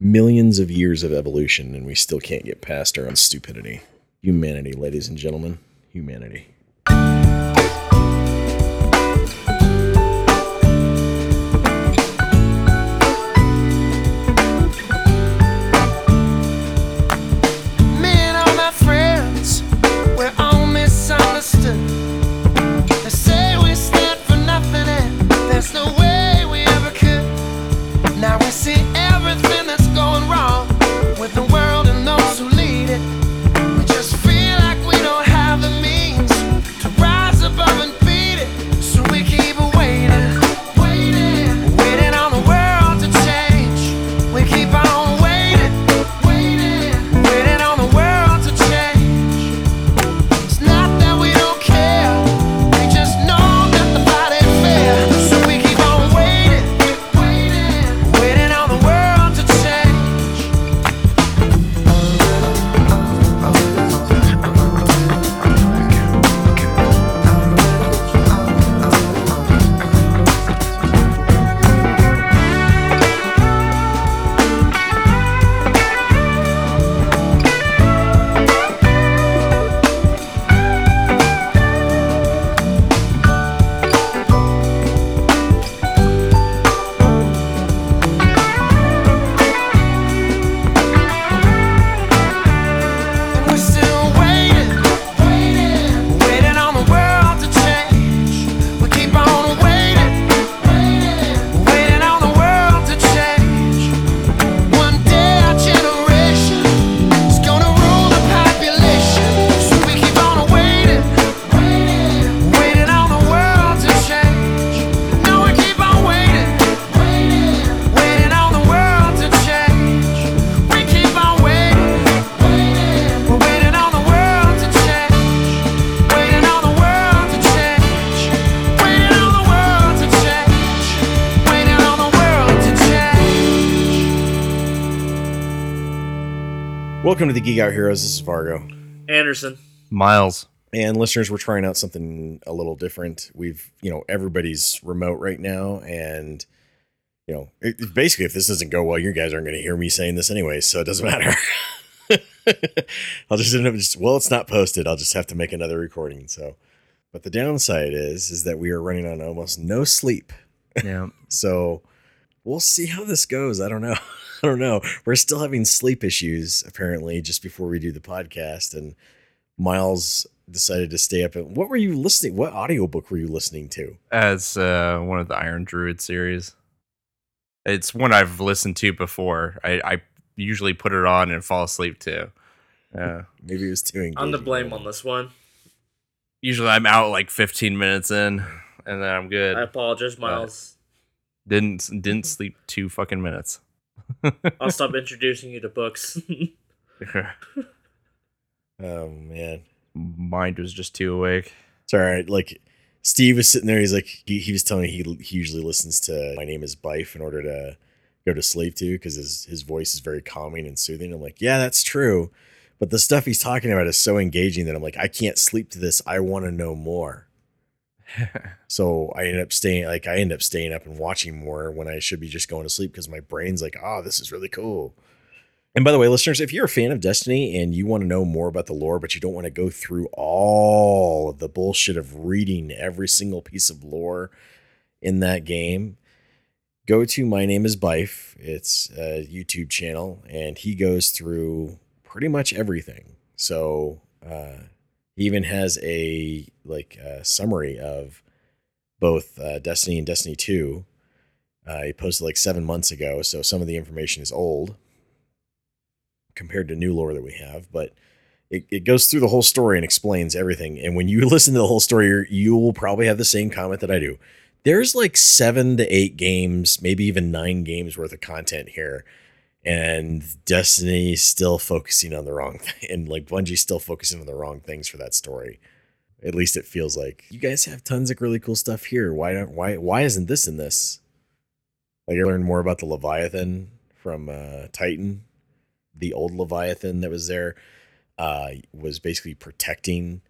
millions of years of evolution, and we still can't get past our own stupidity. Humanity, ladies and gentlemen, humanity. Welcome to the Geek Out Heroes. This is Vargo. Anderson. Miles. And listeners, we're trying out something a little different. We've, you know, everybody's remote right now. And, you know, it, it- basically, if this doesn't go well, you guys aren't going to hear me saying this anyway. So it doesn't matter. I'll just end up just, well, it's not posted. I'll just have to make another recording. So, but the downside is, is that we are running on almost no sleep. Yeah. So we'll see how this goes. I don't know. I don't know. We're still having sleep issues apparently just before we do the podcast and Miles decided to stay up and what were you listening what audiobook were you listening to? As uh, one of the Iron Druid series. It's one I've listened to before. I, I usually put it on and fall asleep to. Yeah. Maybe it was too engaging. I'm the blame on this one. usually I'm out like 15 minutes in and then I'm good. I apologize, Miles. didn't didn't sleep two fucking minutes. I'll stop introducing you to books. Oh man. Mind was just too awake. It's all right. Like Steve was sitting there. He's like, he, he was telling me he, he usually listens to My Name is Byf in order to go to sleep to because his, his voice is very calming and soothing. I'm like, yeah, that's true. But the stuff he's talking about is so engaging that I'm like, I can't sleep to this. I want to know more. So I ended up staying, like, I end up staying up and watching more when I should be just going to sleep because my brain's like, oh, this is really cool. And by the way, listeners, if you're a fan of Destiny and you want to know more about the lore, but you don't want to go through all of the bullshit of reading every single piece of lore in that game, go to My Name is Byf. It's a YouTube channel, and he goes through pretty much everything. So uh, he even has a like uh, summary of both uh, Destiny and Destiny 2. Uh, he posted like seven months ago, so some of the information is old compared to new lore that we have, but it, it goes through the whole story and explains everything. And when you listen to the whole story, you will probably have the same comment that I do. There's like seven to eight games, maybe even nine games worth of content here. And Destiny still focusing on the wrong thing. And like Bungie's still focusing on the wrong things for that story. At least it feels like you guys have tons of really cool stuff here. Why don't why why isn't this in this? Like I learned more about the Leviathan from uh, Titan. The old Leviathan that was there uh, was basically protecting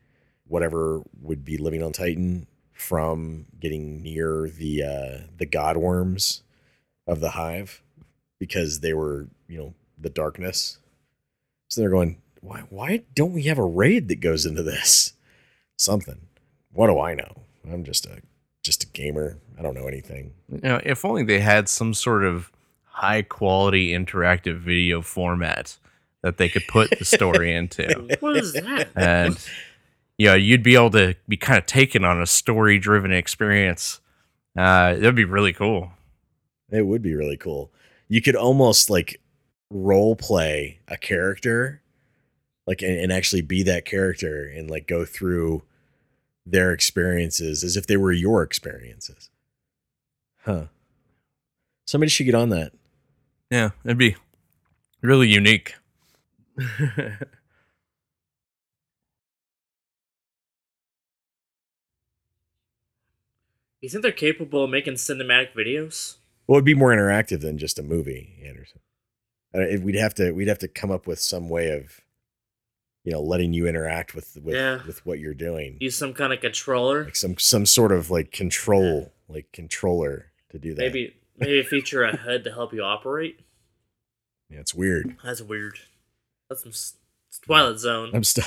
whatever would be living on Titan from getting near the uh, the god worms of the hive. Because they were, you know, the darkness. So they're going, why why don't we have a raid that goes into this? Something. What do I know? I'm just a just a gamer. I don't know anything. You know, if only they had some sort of high quality interactive video format that they could put the story into. what is that? And you know, you'd be able to be kind of taken on a story driven experience. Uh, that'd be really cool. It would be really cool. You could almost like role play a character, like and, and actually be that character and like go through their experiences as if they were your experiences. Huh. Somebody should get on that. Yeah, it'd be really unique. You think they're capable of making cinematic videos? Well, it'd be more interactive than just a movie, Anderson. If we'd have to, we'd have to come up with some way of, you know, letting you interact with with Yeah. with what you're doing, Use some kind of controller? like some some sort of like control, like controller to do that. Maybe maybe feature a HUD to help you operate? yeah, it's weird. That's weird. That's some Twilight Zone. I'm still,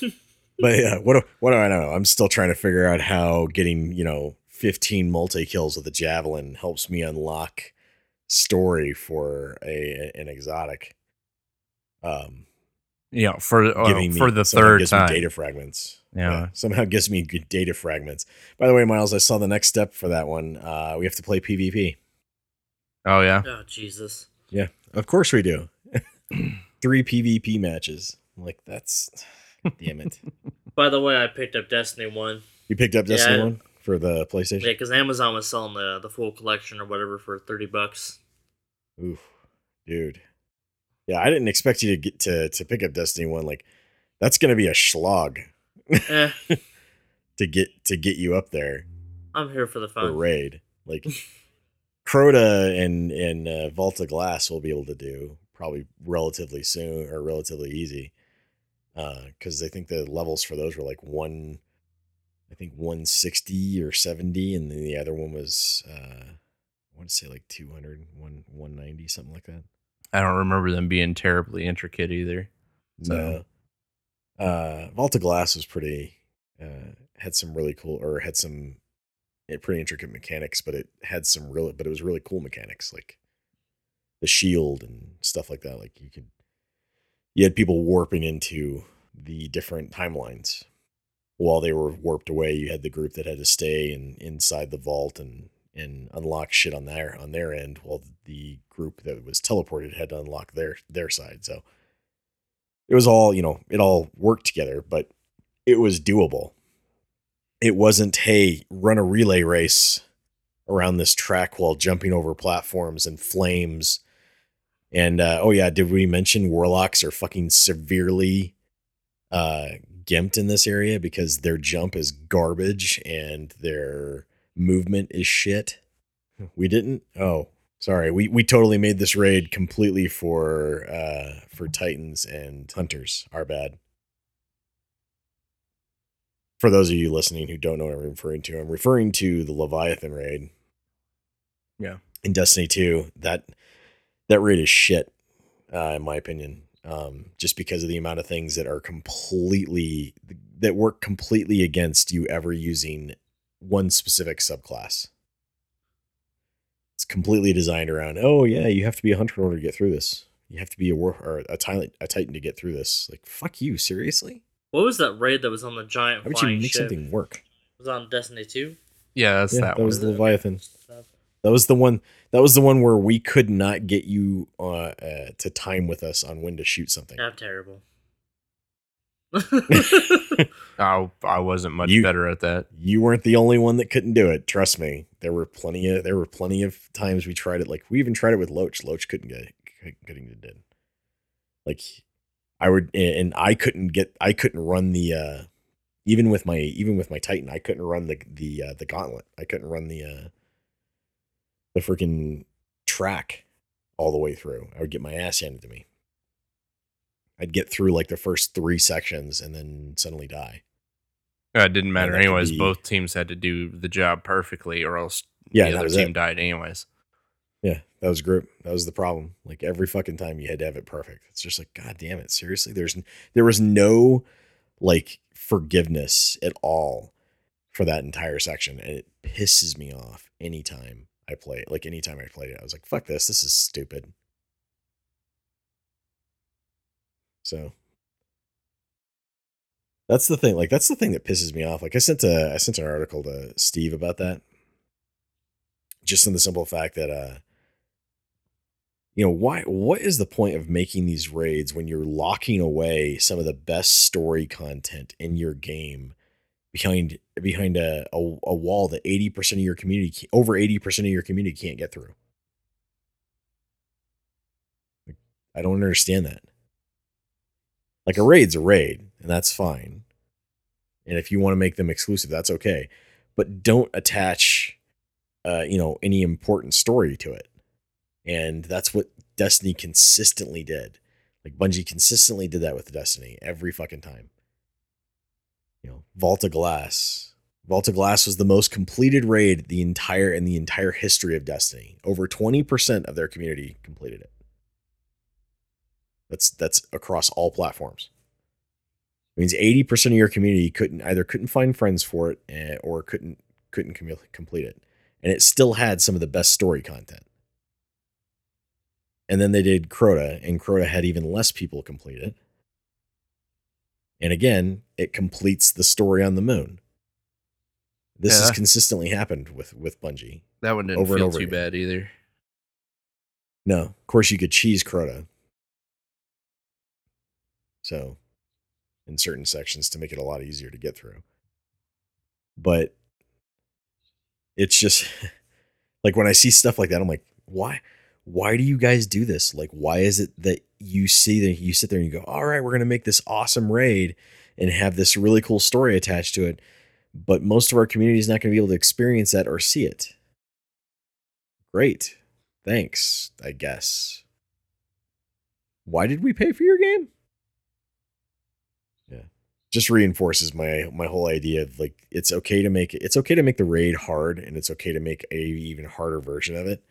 but yeah, what do, what do I know? I'm still trying to figure out how getting you know 15 multi kills with a javelin helps me unlock story for a an exotic. Um, you know, for uh, me for the third gives me time. data fragments. Yeah. somehow gives me good data fragments. By the way, Miles, I saw the next step for that one. Uh, we have to play PvP. Oh yeah. Oh Jesus! Yeah, of course we do. Three PvP matches. I'm like that's, damn it. By the way, I picked up Destiny One. You picked up Destiny Yeah. one for the PlayStation. Yeah, because Amazon was selling the the full collection or whatever for thirty bucks. Oof, dude. Yeah, I didn't expect you to get to to pick up Destiny one. Like, that's gonna be a slog eh, to get to get you up there I'm here for the for fun. raid. Like, Crota and and uh, Vault of Glass will be able to do probably relatively soon or relatively easy, because I think the levels for those were like one, I think one sixty or seventy, and then the other one was uh, I want to say like 200, one 190, something like that. I don't remember them being terribly intricate either. No. Uh, Vault of Glass was pretty, uh, had some really cool, or had some eh, pretty intricate mechanics, but it had some really, but it was really cool mechanics, like the shield and stuff like that. Like you could, you had people warping into the different timelines while they were warped away. You had the group that had to stay and inside the vault and and unlock shit on their on their end, while the group that was teleported had to unlock their their side. So it was all you know it all worked together but it was doable it wasn't hey run a relay race around this track while jumping over platforms and flames and uh, oh yeah did we mention warlocks are fucking severely uh gimped in this area because their jump is garbage and their movement is shit we didn't oh Sorry, we, we totally made this raid completely for uh for Titans and Hunters. Our bad. For those of you listening who don't know what I'm referring to, I'm referring to the Leviathan raid. Yeah. In Destiny 2, that that raid is shit, uh, in my opinion. Um, just because of the amount of things that are completely that work completely against you ever using one specific subclass. It's completely designed around. Oh yeah, you have to be a hunter in order to get through this. You have to be a war or a titan, a titan to get through this. Like fuck you, seriously? What was that raid that was on the giant How would you make ship? something work? It was on Destiny Two. Yeah, that's Yeah, that, that was the Leviathan. That was the one. That was the one where we could not get you uh, uh, to time with us on when to shoot something. I'm terrible. I, I wasn't much You- better at that. You weren't the only one that couldn't do it. Trust me. There were plenty of there were plenty of times we tried it. Like we even tried it with Loach. Loach couldn't get it. Couldn't get it. Like I would, and I couldn't get. I couldn't run the. uh even with my even with my Titan, I couldn't run the the uh, the gauntlet. I couldn't run the uh the freaking track all the way through. I would get my ass handed to me. I'd get through like the first three sections and then suddenly die. Uh, It didn't matter anyways. be- Both teams had to do the job perfectly, or else Yeah, the other team it. died anyways. Yeah, That was group. That was the problem. Like every fucking time you had to have it perfect. It's just like, God damn it. Seriously? There's there was no like forgiveness at all for that entire section. And it pisses me off anytime I play it. Like anytime I played it, I was like, fuck this. This is stupid. So that's the thing. Like that's the thing that pisses me off. Like I sent a I sent an article to Steve about that. Just in the simple fact that uh you know why what is the point of making these raids when you're locking away some of the best story content in your game behind behind a a, a wall that 80% of your community over 80% of your community can't get through. I don't understand that. Like a raid's a raid and that's fine. And if you want to make them exclusive that's okay. But don't attach uh you know any important story to it. And that's what Destiny consistently did. Like Bungie consistently did that with Destiny every fucking time. You know, Vault of Glass. Vault of Glass was the most completed raid the entire in the entire history of Destiny. Over 20% of their community completed it. That's that's across all platforms. It means 80% of your community couldn't either couldn't find friends for it eh, or couldn't couldn't complete it. And it still had some of the best story content. And then they did Crota, and Crota had even less people complete it. And again, it completes the story on the moon. This has consistently happened with with Bungie. That one didn't Over feel over too again. bad either. No, of course you could cheese Crota. So, in certain sections to make it a lot easier to get through. But it's just like when I see stuff like that, I'm like, why? Why do you guys do this? Like, why is it that you see that you sit there and you go, all right, we're gonna make this awesome raid and have this really cool story attached to it, but most of our community is not gonna be able to experience that or see it. Great. Thanks, I guess. Why did we pay for your game? Yeah. Just reinforces my my whole idea of like it's okay to make it's okay to make the raid hard and it's okay to make a even harder version of it.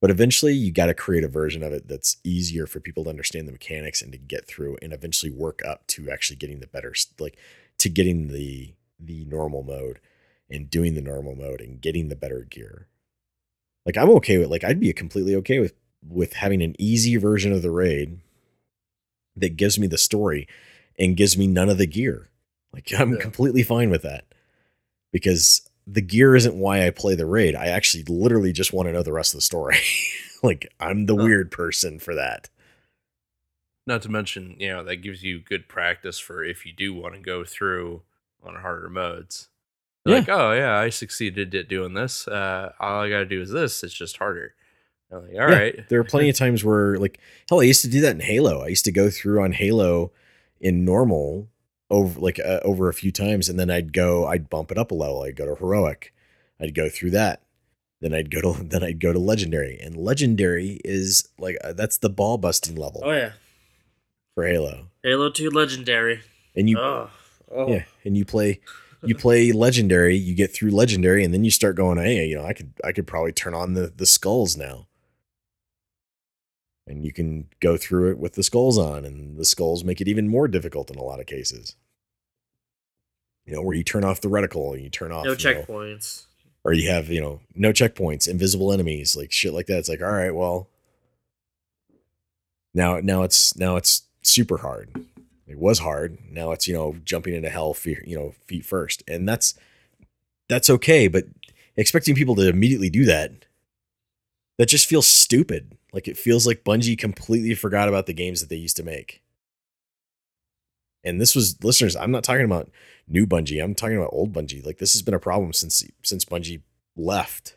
But eventually you got to create a version of it that's easier for people to understand the mechanics and to get through and eventually work up to actually getting the better like to getting the the normal mode and doing the normal mode and getting the better gear. Like I'm okay with like I'd be completely okay with with having an easy version of the raid that gives me the story and gives me none of the gear. Like I'm Yeah. completely fine with that. Because the gear isn't why I play the raid. I actually literally just want to know the rest of the story. like I'm the Huh. weird person for that. Not to mention, you know, that gives you good practice for if you do want to go through on harder modes. Yeah. Like, oh yeah, I succeeded at doing this. Uh, all I gotta do is this. It's just harder. I'm like, all Yeah, right. There are plenty of times where, like, hell, I used to do that in Halo. I used to go through on Halo in normal over like uh, over a few times, and then I'd go, I'd bump it up a level. I'd go to heroic. I'd go through that. Then I'd go to then I'd go to legendary, and legendary is like uh, that's the ball busting level Oh yeah, for Halo. Halo Two Legendary. And you oh, oh. yeah, and you play you play legendary, you get through legendary, and then you start going, hey, you know, I could I could probably turn on the the skulls now. And you can go through it with the skulls on, and the skulls make it even more difficult in a lot of cases. You know, where you turn off the reticle and you turn off no you know, checkpoints. or you have, you know, no checkpoints, invisible enemies, like shit like that. It's like, all right, well, now now it's now it's super hard. It was hard. Now it's you know jumping into hell, feet, you know, feet first, and that's that's okay. But expecting people to immediately do that, that just feels stupid. Like it feels like Bungie completely forgot about the games that they used to make. And this was listeners. I'm not talking about new Bungie. I'm talking about old Bungie. Like this has been a problem since since Bungie left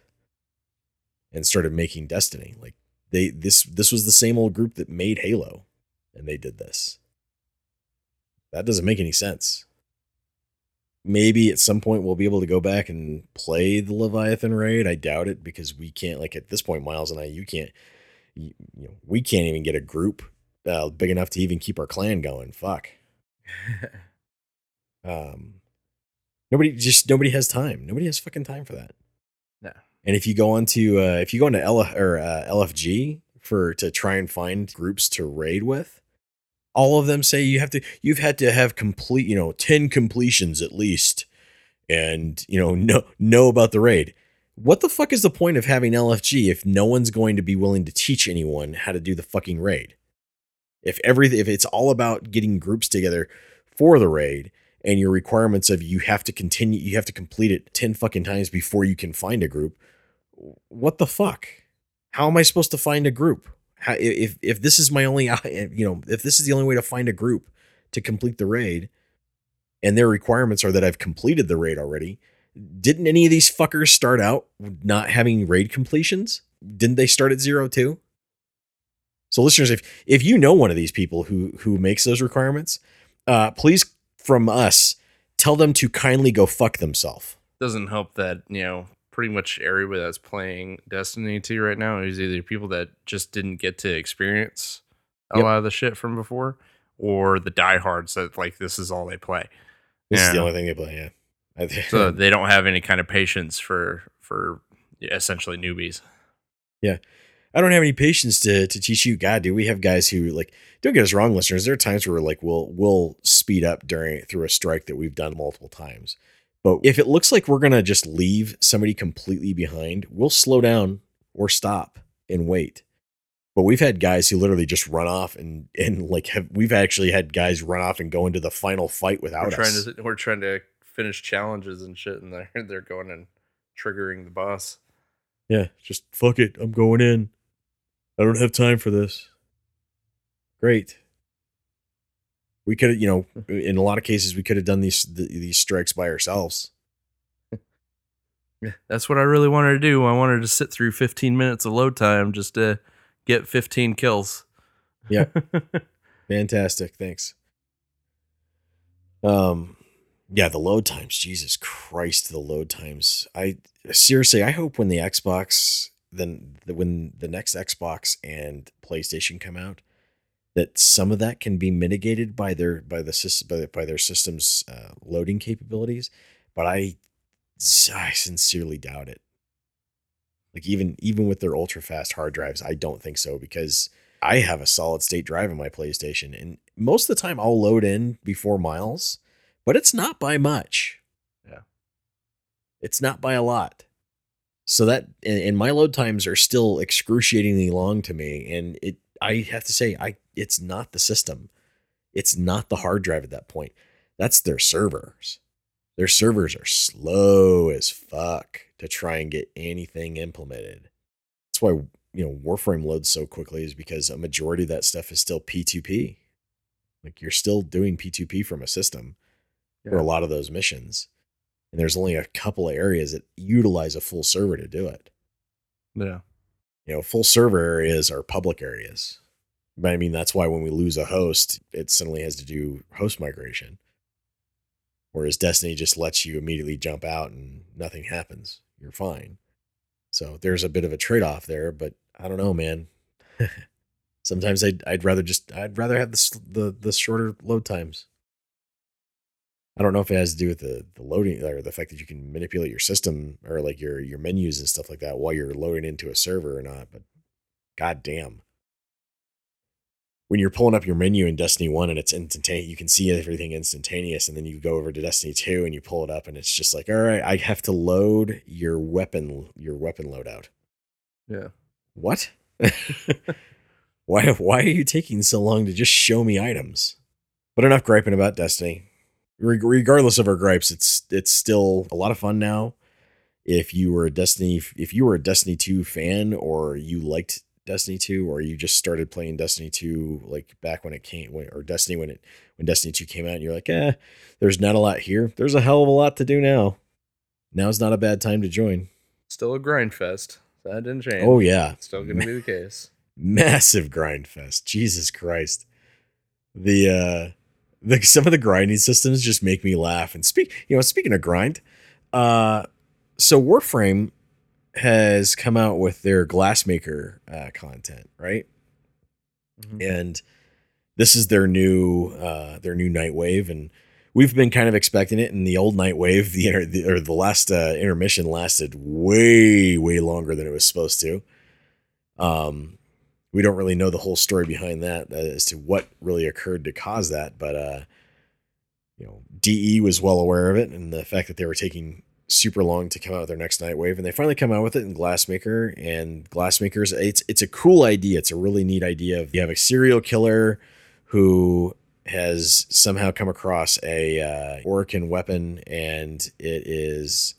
and started making Destiny. Like they this this was the same old group that made Halo, and they did this. That doesn't make any sense. Maybe at some point we'll be able to go back and play the Leviathan raid. I doubt it because we can't. Like at this point, Miles and I, you can't. You, you know, we can't even get a group uh, big enough to even keep our clan going. Fuck. Um, nobody just nobody has time. Nobody has fucking time for that. No. And if you go onto uh, if you go into L or uh, LFG for to try and find groups to raid with, all of them say you have to you've had to have complete you know ten completions at least, and you know know know about the raid. What the fuck is the point of having LFG if no one's going to be willing to teach anyone how to do the fucking raid? If everything if it's all about getting groups together for the raid and your requirements of you have to continue you have to complete it 10 fucking times before you can find a group what the fuck how am i supposed to find a group how, if if this is my only you know if this is the only way to find a group to complete the raid and their requirements are that i've completed the raid already didn't any of these fuckers start out not having raid completions didn't they start at zero too so listeners if if you know one of these people who who makes those requirements uh please from us tell them to kindly go fuck themselves Doesn't help that you know pretty much everybody that's playing Destiny 2 right now is either people that just didn't get to experience a Yep. lot of the shit from before, or the diehards that like this is all they play. this is the only thing they play yeah So they don't have any kind of patience for for essentially newbies. Yeah. I don't have any patience to to teach you. God, do we have guys who like? Don't get us wrong, listeners. There are times where we're like we'll we'll speed up during through a strike that we've done multiple times. But if it looks like we're gonna just leave somebody completely behind, we'll slow down or stop and wait. But we've had guys who literally just run off and and like have we've actually had guys run off and go into the final fight without We're trying us. to we're trying to finish challenges and shit, and they're they're going and triggering the boss. Yeah, just fuck it. I'm going in. I don't have time for this. Great. We could you know, in a lot of cases, we could have done these th- these strikes by ourselves. Yeah, that's what I really wanted to do. I wanted to sit through 15 minutes of load time just to get 15 kills. Yeah. Fantastic. Thanks. Um, yeah, the load times. Jesus Christ, the load times. I seriously, I hope when the Xbox, then the, when the next Xbox and PlayStation come out, that some of that can be mitigated by their by the system by, by their systems uh, loading capabilities. But I, I sincerely doubt it. Like even even with their ultra fast hard drives, I don't think so because I have a solid state drive on my PlayStation, and most of the time I'll load in before miles, but it's not by much. Yeah. It's not by a lot. So that and, and my load times are still excruciatingly long to me, and it I have to say I it's not the system, it's not the hard drive at that point. That's their servers. Their servers are slow as fuck to try and get anything implemented. That's why you know Warframe loads so quickly is because a majority of that stuff is still P2P. Like you're still doing P2P from a system for a lot of those missions. And there's only a couple of areas that utilize a full server to do it. Yeah. You know, full server areas are public areas. But I mean, that's why when we lose a host, it suddenly has to do host migration. Whereas Destiny just lets you immediately jump out and nothing happens. You're fine. So there's a bit of a trade off there, but I don't know, man. Sometimes I'd, I'd rather just I'd rather have the, the the shorter load times. I don't know if it has to do with the the loading or the fact that you can manipulate your system or like your your menus and stuff like that while you're loading into a server or not, but god damn. When you're pulling up your menu in Destiny 1 and it's instantaneous, you can see everything instantaneous, and then you go over to Destiny 2 and you pull it up and it's just like, all right, I have to load your weapon, your weapon loadout. Yeah. What? why why are you taking so long to just show me items? But enough griping about Destiny. Reg- regardless of our gripes, it's it's still a lot of fun now. If you were a Destiny if you were a Destiny 2 fan or you liked Destiny 2 or you just started playing Destiny 2 like back when it came when, or Destiny when it when Destiny 2 came out and you're like, "Eh, there's not a lot here. There's a hell of a lot to do now." Now's not a bad time to join. Still a grind fest. That didn't change. Oh yeah. Still going to be the case. massive grind fest. Jesus Christ. The uh the some of the grinding systems just make me laugh. And speak, you know, speaking of grind, uh so Warframe has come out with their glassmaker uh content, right? Mhm. And this is their new uh their new Nightwave and we've been kind of expecting it. And the old night wave, the, inter, the or the last uh, intermission lasted way way longer than it was supposed to. Um, we don't really know the whole story behind that uh, as to what really occurred to cause that, but uh, you know, DE was well aware of it and the fact that they were taking super long to come out with their next night wave and they finally come out with it in glassmaker and glassmakers it's it's a cool idea it's a really neat idea of you have a serial killer who has somehow come across a uh, Orokin weapon and it is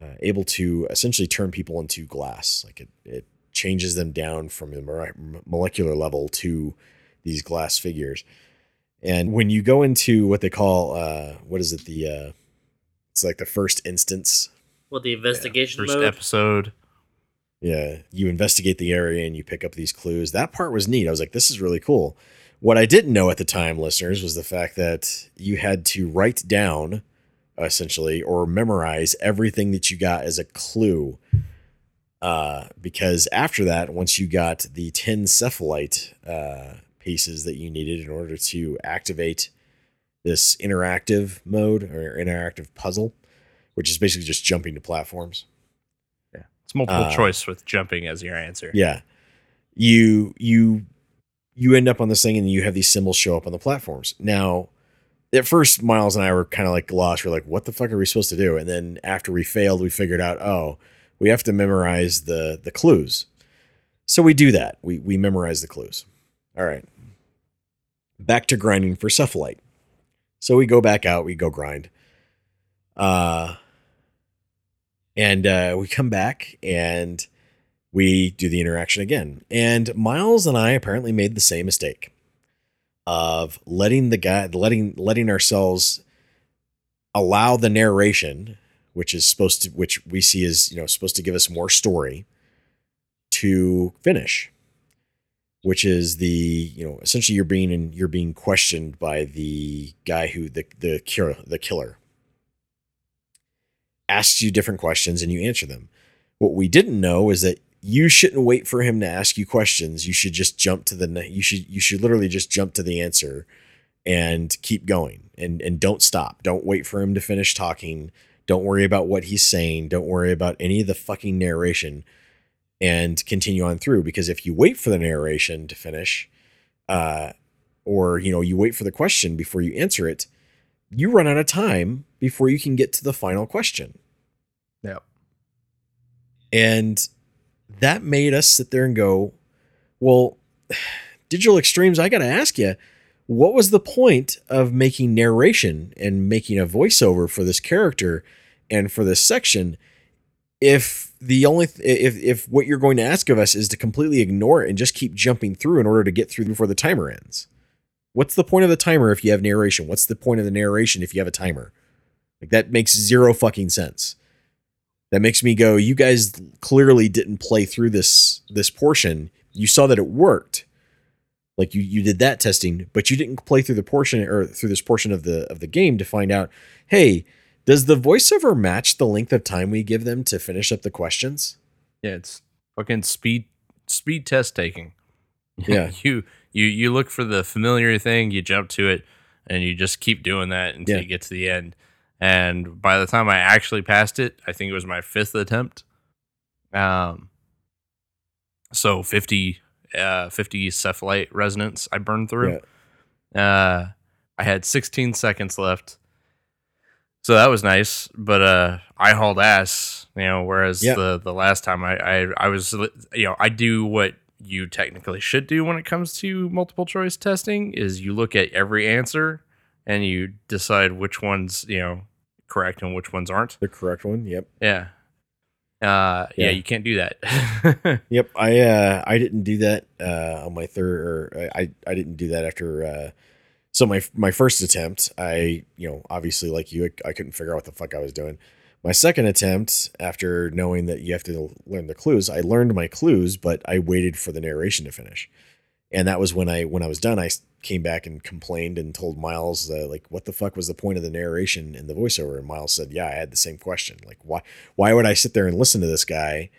uh, able to essentially turn people into glass like it, it changes them down from the molecular level to these glass figures and when you go into what they call uh, what is it the uh, it's like the first instance. Well, the investigation First mode? episode. Yeah, you investigate the area and you pick up these clues. That part was neat. I was like, this is really cool. What I didn't know at the time, listeners, was the fact that you had to write down essentially or memorize everything that you got as a clue. Uh, because after that, once you got the 10 cephalite uh, pieces that you needed in order to activate this interactive mode or interactive puzzle, which is basically just jumping to platforms. Yeah. It's multiple Uh, choice with jumping as your answer. Yeah. You you you end up on this thing and you have these symbols show up on the platforms. Now, at first Miles and I were kind of like lost. We're like, what the fuck are we supposed to do? And then after we failed, we figured out, oh, we have to memorize the the clues. So we do that. We we memorize the clues. All right. Back to grinding for cephalite. So we go back out, we go grind. Uh and uh we come back and we do the interaction again. And Miles and I apparently made the same mistake of letting the guy letting letting ourselves allow the narration, which is supposed to which we see is, you know, supposed to give us more story to finish. Which is the, you know, essentially you're being in, you're being questioned by the guy who the the killer the killer asks you different questions and you answer them. What we didn't know is that you shouldn't wait for him to ask you questions. You should just jump to the you should you should literally just jump to the answer and keep going and and don't stop. Don't wait for him to finish talking. Don't worry about what he's saying. Don't worry about any of the fucking narration and continue on through because if you wait for the narration to finish uh or you know you wait for the question before you answer it, you run out of time before you can get to the final question. Yep. And that made us sit there and go, well, Digital Extremes, I got to ask you, what was the point of making narration and making a voiceover for this character and for this section if the only th- if if what you're going to ask of us is to completely ignore it and just keep jumping through in order to get through before the timer ends? What's the point of the timer if you have narration? What's the point of the narration if you have a timer? Like that makes zero fucking sense that makes me go you guys clearly didn't play through this this portion you saw that it worked like you you did that testing but you didn't play through the portion or through this portion of the of the game to find out hey does the voiceover match the length of time we give them to finish up the questions Yeah, it's fucking speed speed test taking. Yeah. you you you look for the familiar thing, you jump to it, and you just keep doing that until Yeah. you get to the end. And by the time I actually passed it, I think it was my fifth attempt. Um so 50 uh 50 cephalite resonance I burned through. Uh I had 16 seconds left. So that was nice, but uh I hauled ass, you know, whereas Yeah. the the last time I, I I was you know, I do what you technically should do when it comes to multiple choice testing is you look at every answer and you decide which ones, you know, correct and which ones aren't. the correct one yep Yeah. Uh yeah, Yeah. you can't do that. Yep, I uh I didn't do that uh on my third or I I didn't do that after uh so my my first attempt, I you know, obviously like you I couldn't figure out what the fuck I was doing. My second attempt after knowing that you have to learn the clues, I learned my clues, but I waited for the narration to finish. And that was when I when I was done, I came back and complained and told Miles uh, like what the fuck was the point of the narration in the voiceover and Miles said, "Yeah, I had the same question. Like why why would I sit there and listen to this guy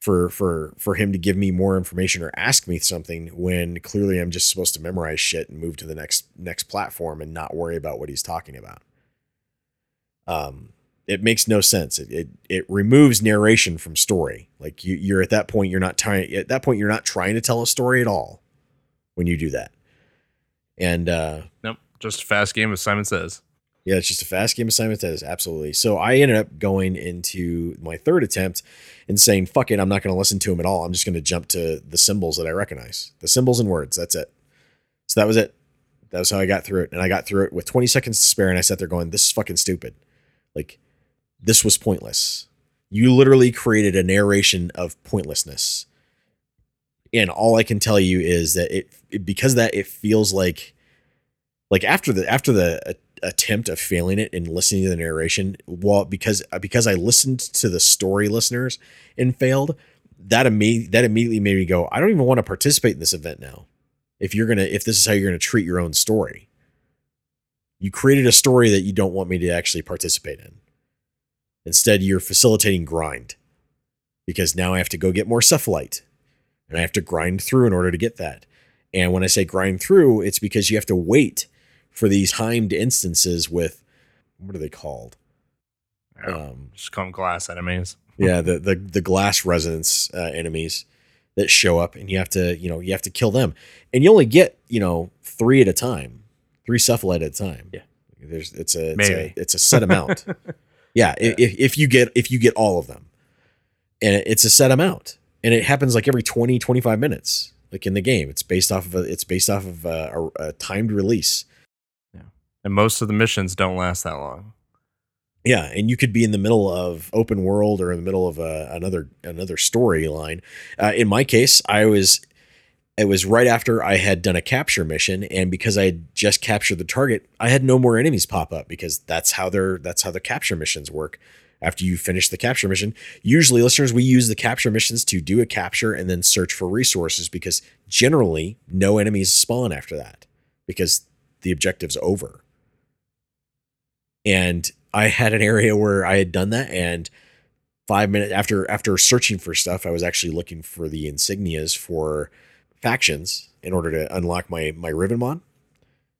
for for for him to give me more information or ask me something when clearly I'm just supposed to memorize shit and move to the next next platform and not worry about what he's talking about. Um, it makes no sense. It it, it removes narration from story. Like you, you're at that point, you're not trying. At that point, you're not trying to tell a story at all when you do that. And uh, Nope. Just a fast game, as Simon says. yeah, it's just a fast game assignment. That is absolutely. So I ended up going into my third attempt and saying, "Fuck it, I'm not going to listen to him at all. I'm just going to jump to the symbols that I recognize, the symbols and words. That's it." So that was it. That was how I got through it, and I got through it with 20 seconds to spare. And I sat there going, "This is fucking stupid. Like, this was pointless. You literally created a narration of pointlessness." And all I can tell you is that it, it because that it feels like like after the after the uh, attempt of failing it and listening to the narration well because uh, because I listened to the story listeners and failed that imme- that immediately made me go I don't even want to participate in this event now. If you're going to if this is how you're going to treat your own story. You created a story that you don't want me to actually participate in. Instead you're facilitating grind because now I have to go get more cephalite and I have to grind through in order to get that and when I say grind through, it's because you have to wait for these heimed instances with what are they called? Um, Just call them glass enemies. yeah, the the the glass resonance uh, enemies that show up, and you have to you know you have to kill them, and you only get you know three at a time, three cephalite at a time. Yeah. there's it's a it's, Maybe. a it's a set amount. yeah, i If, if you get if you get all of them, and it's a set amount, and it happens like every 20 25 minutes, like in the game. It's based off of a, it's based off of a, a, a timed release. Yeah, and most of the missions don't last that long. Yeah, and you could be in the middle of open world or in the middle of a, another another storyline. Uh, in my case, I was it was right after I had done a capture mission, and because I had just captured the target, I had no more enemies pop up because that's how their that's how the capture missions work. After you finish the capture mission, usually listeners we use the capture missions to do a capture and then search for resources because generally no enemies spawn after that because the objective's over and I had an area where I had done that, and five minutes after after searching for stuff, I was actually looking for the insignias for factions in order to unlock my my mod.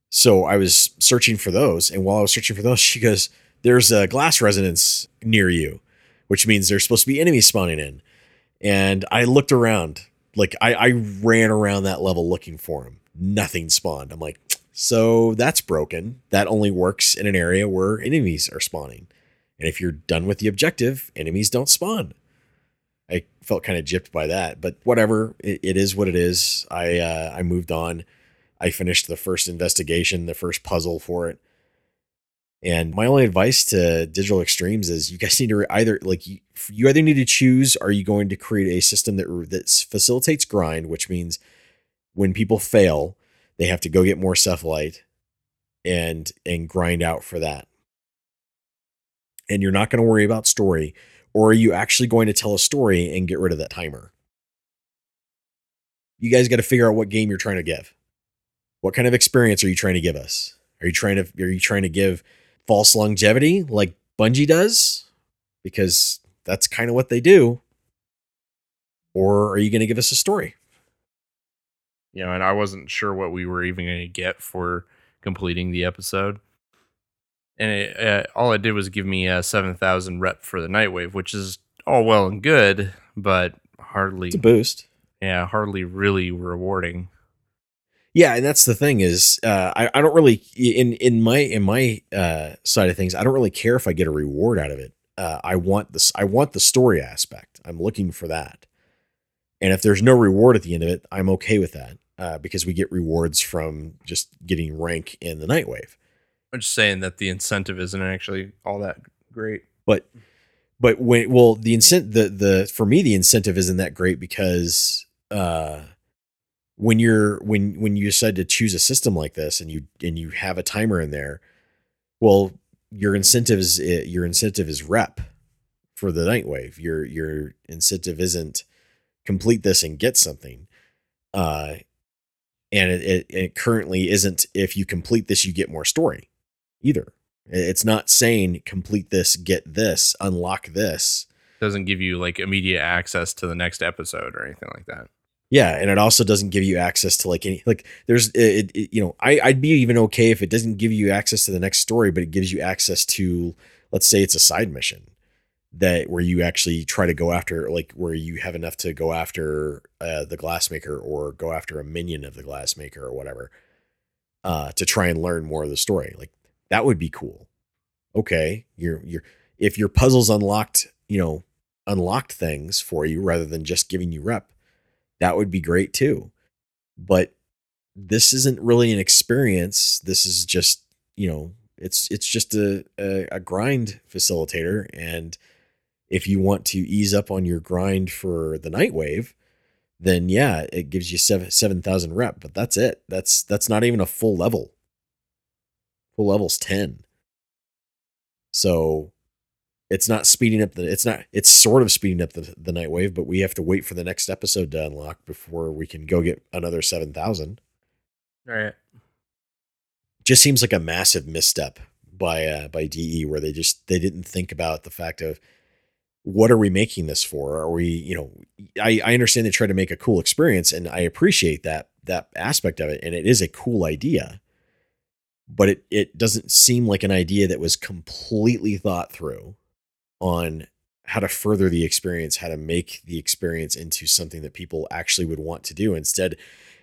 So I was searching for those, and while I was searching for those, she goes, "There's a glass resonance near you, which means there's supposed to be enemies spawning in." And I looked around, like I, I ran around that level looking for them. Nothing spawned. I'm like, so that's broken. That only works in an area where enemies are spawning. And if you're done with the objective, enemies don't spawn. I felt kind of gypped by that, but whatever. It, it is what it is. I uh, I moved on. I finished the first investigation, the first puzzle for it. And my only advice to Digital Extremes is you guys need to either like you, you either need to choose are you going to create a system that that facilitates grind, which means when people fail, they have to go get more cephalite and and grind out for that. And you're not going to worry about story, or are you actually going to tell a story and get rid of that timer? You guys got to figure out what game you're trying to give. What kind of experience are you trying to give us? Are you trying to are you trying to give false longevity like Bungie does? Because that's kind of what they do. Or are you going to give us a story? You know, and I wasn't sure what we were even going to get for completing the episode. And it, uh, all it did was give me a 7,000 rep for the Nightwave, which is all well and good, but hardly, It's a boost. yeah, hardly really rewarding. Yeah, and that's the thing is, uh, I I don't really in in my in my uh, side of things, I don't really care if I get a reward out of it. Uh, I want this. I want the story aspect. I'm looking for that. And if there's no reward at the end of it, I'm okay with that uh, because we get rewards from just getting rank in the Nightwave. I'm just saying that the incentive isn't actually all that great. But but when well the incent the the for me the incentive isn't that great because uh when you're when when you decide to choose a system like this and you and you have a timer in there well your incentive is eh, your incentive is rep for the nightwave your your incentive isn't complete this and get something uh and it, it, it currently isn't if you complete this you get more story either. It's not saying complete this get this unlock this. Doesn't give you like immediate access to the next episode or anything like that. Yeah, and it also doesn't give you access to like any like there's it, it, you know I I'd be even okay if it doesn't give you access to the next story, but it gives you access to let's say it's a side mission that where you actually try to go after like where you have enough to go after uh, the glassmaker or go after a minion of the glassmaker or whatever uh, to try and learn more of the story. Like that would be cool. Okay, you're you're if your puzzles unlocked, you know, unlocked things for you rather than just giving you rep that would be great too. But this isn't really an experience. This is just, you know, it's it's just a, a, a grind facilitator. And if you want to ease up on your grind for the night wave, then yeah, it gives you seven seven thousand rep, but that's it. That's that's not even a full level. Full level's ten. So it's not speeding up the it's not it's sort of speeding up the, the night wave but we have to wait for the next episode to unlock before we can go get another 7000 All right. just seems like a massive misstep by uh by de where they just they didn't think about the fact of what are we making this for? Are we you know i i understand they try to make a cool experience and i appreciate that that aspect of it and it is a cool idea. But it it doesn't seem like an idea that was completely thought through on how to further the experience, how to make the experience into something that people actually would want to do. Instead,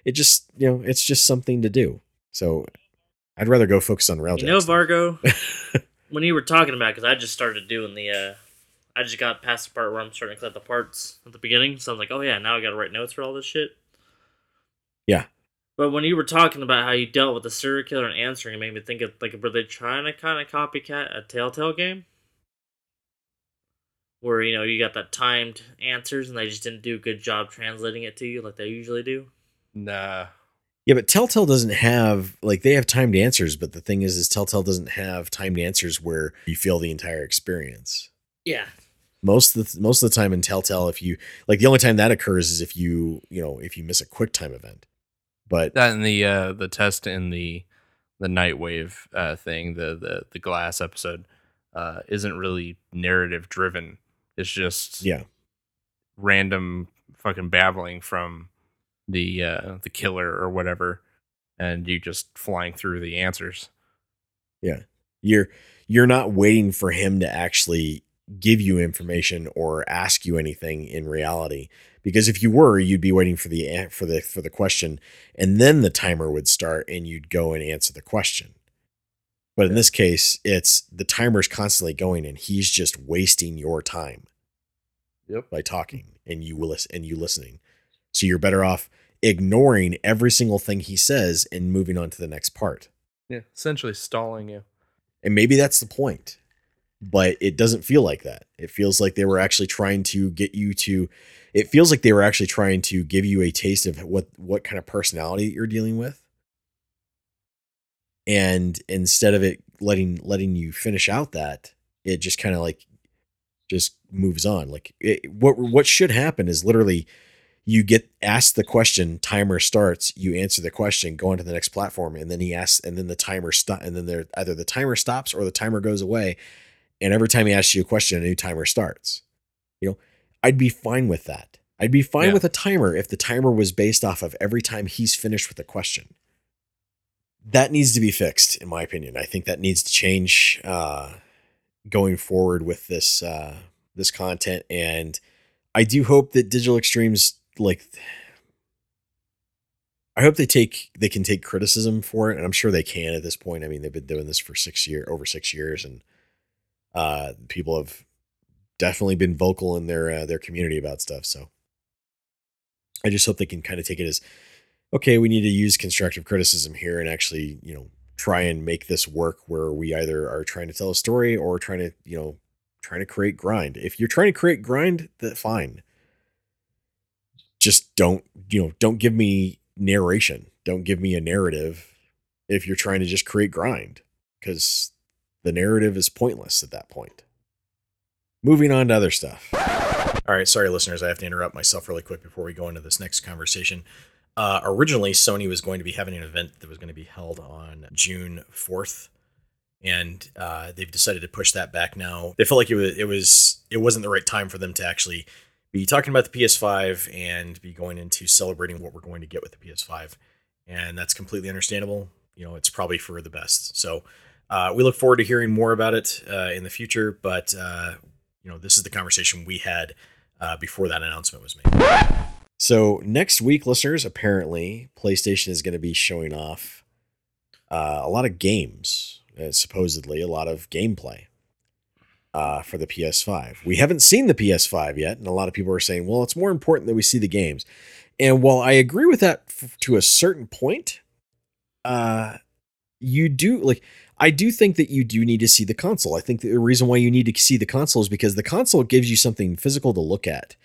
it just, you know, it's just something to do. So I'd rather go focus on Railjack. You know, Vargo, when you were talking about, because I just started doing the, uh, I just got past the part where I'm starting to collect the parts at the beginning. So I'm like, oh yeah, now I got to write notes for all this shit. Yeah. But when you were talking about how you dealt with the serial killer and answering, it made me think of like, were they trying to kind of copycat a Telltale game? Where you know you got that timed answers and they just didn't do a good job translating it to you like they usually do. Nah. Yeah, but Telltale doesn't have like they have timed answers, but the thing is, is Telltale doesn't have timed answers where you feel the entire experience. Yeah, Most of the most of the time in Telltale, if you like, the only time that occurs is if you you know if you miss a quick time event. But That and the uh the test in the the night wave uh thing, the the the glass episode, uh, isn't really narrative driven. It's just yeah, random fucking babbling from the uh the killer or whatever and you just flying through the answers. Yeah, you're you're not waiting for him to actually give you information or ask you anything in reality because if you were you'd be waiting for the for the for the question and then the timer would start and you'd go and answer the question but in this case it's the timer's constantly going and he's just wasting your time Yep. by talking and you will and you listening so you're better off ignoring every single thing he says and moving on to the next part Yeah, essentially stalling you. and maybe that's the point. But it doesn't feel like that. It feels like they were actually trying to get you to it feels like they were actually trying to give you a taste of what what kind of personality you're dealing with. And instead of it letting letting you finish out that, it just kind of like just moves on. Like it, what what should happen is literally you get asked the question, timer starts, you answer the question, go on to the next platform, and then he asks, and then the timer stop, and then there either the timer stops or the timer goes away, and every time he asks you a question, a new timer starts. You know, I'd be fine with that. I'd be fine Yeah. with a timer if the timer was based off of every time he's finished with a question. That needs to be fixed, in my opinion. I think that needs to change uh, going forward with this uh, this content, and I do hope that Digital Extremes like I hope they take they can take criticism for it, and I'm sure they can at this point. I mean, they've been doing this for six year over six years, and uh, people have definitely been vocal in their uh, their community about stuff. So I just hope they can kind of take it as okay. We need to use constructive criticism here and actually, you know, try and make this work where we either are trying to tell a story or trying to, you know, trying to create grind. If you're trying to create grind, that fine just don't you know don't give me narration don't give me a narrative if you're trying to just create grind because the narrative is pointless at that point moving on to other stuff all right sorry listeners i have to interrupt myself really quick before we go into this next conversation uh, originally sony was going to be having an event that was going to be held on june 4th and uh, they've decided to push that back now. They felt like it was it was it wasn't the right time for them to actually be talking about the PS5 and be going into celebrating what we're going to get with the PS5, and that's completely understandable. You know, it's probably for the best. So uh, we look forward to hearing more about it uh, in the future. But uh, you know, this is the conversation we had uh, before that announcement was made. So next week, listeners, apparently PlayStation is going to be showing off uh, a lot of games, uh, supposedly a lot of gameplay uh, for the PS5. We haven't seen the PS5 yet, and a lot of people are saying, "Well, it's more important that we see the games." And while I agree with that f- to a certain point, uh, you do like. I do think that you do need to see the console. I think the reason why you need to see the console is because the console gives you something physical to look at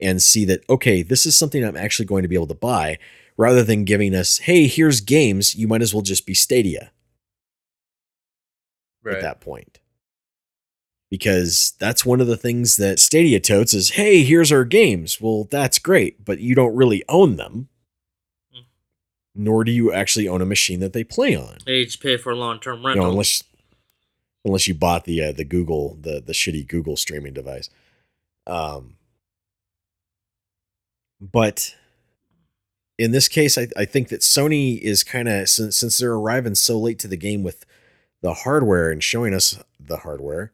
and see that okay, this is something I'm actually going to be able to buy rather than giving us, hey, here's games, you might as well just be Stadia at that point. Because that's one of the things that Stadia totes is, hey, here's our games. Well, that's great, but you don't really own them. Mm. Nor do you actually own a machine that they play on. They each pay for a long term You rental. know, unless unless you bought the uh, the Google the the shitty Google streaming device. Um, but in this case, I, I think that Sony is kind of since since they're arriving so late to the game with the hardware and showing us the hardware,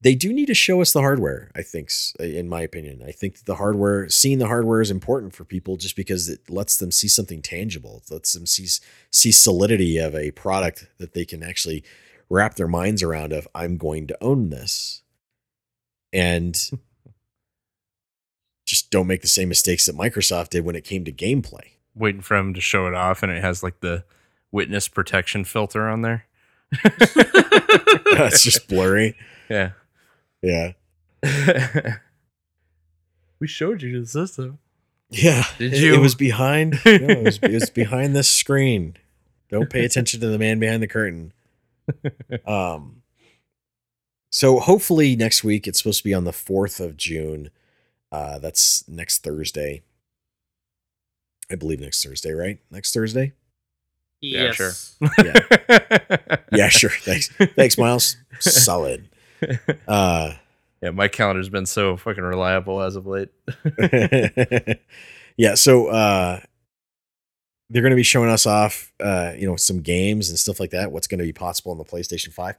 they do need to show us the hardware. I think, in my opinion, I think the hardware, seeing the hardware, is important for people just because it lets them see something tangible. It lets them see see solidity of a product that they can actually wrap their minds around. Of I'm going to own this, and just don't make the same mistakes that Microsoft did when it came to gameplay. Waiting for him to show it off, and it has like the witness protection filter on there. That's just blurry. yeah. Yeah. we showed you the system. Yeah. Did It- you? It was behind. no, it, was, it was behind this screen. Don't pay attention to the man behind the curtain. Um. So hopefully next week it's supposed to be on the fourth of June. Uh, that's next Thursday. I believe next Thursday, right? Next Thursday. Yeah, yes. sure. Yeah, sure. Thanks. Thanks, Miles. Solid. Uh. yeah, my calendar's been so fucking reliable as of late. yeah, so uh they're going to be showing us off uh you know some games and stuff like that, what's going to be possible on the PlayStation 5.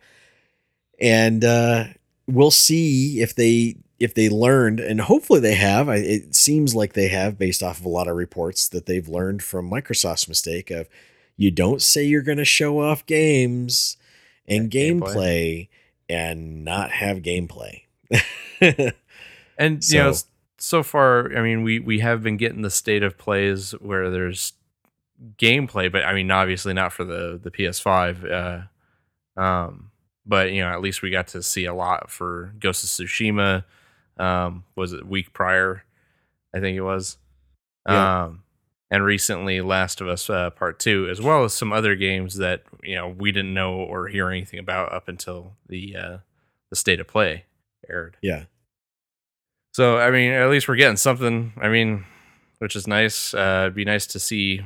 And uh we'll see if they if they learned and hopefully they have. I, it seems like they have based off of a lot of reports that they've learned from Microsoft's mistake of you don't say you're going to show off games and Yeah, gameplay. gameplay and not have gameplay. And you know, So- so far, I mean, we we have been getting the state of plays where there's gameplay, but I mean, obviously not for the the PS5. Uh, um, but you know, at least we got to see a lot for Ghost of Tsushima. Um, was it week prior? I think it was. Yeah. Um, and recently, Last of Us uh, Part Two, as well as some other games that you know we didn't know or hear anything about up until the uh, the state of play aired. yeah. So I mean, at least we're getting something. I mean, which is nice. Uh, it'd be nice to see,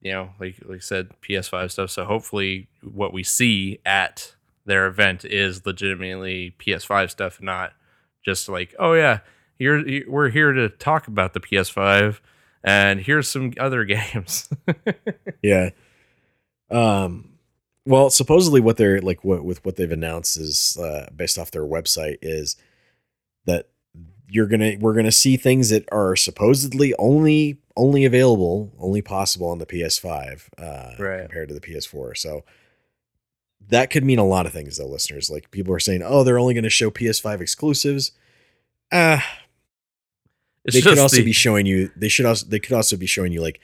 you know, like like I said, PS5 stuff. So hopefully, what we see at their event is legitimately PS5 stuff, not just like, oh yeah, here we're here to talk about the PS5, and here's some other games. Yeah. Um well, supposedly what they're like what with what they've announced is uh based off their website is that you're to we're going to see things that are supposedly only only available, only possible on the PS5 uh Right. compared to the PS4. So that could mean a lot of things though, listeners. Like people are saying, "Oh, they're only going to show PS5 exclusives." Ah, it's they could also the- be showing you they should also they could also be showing you like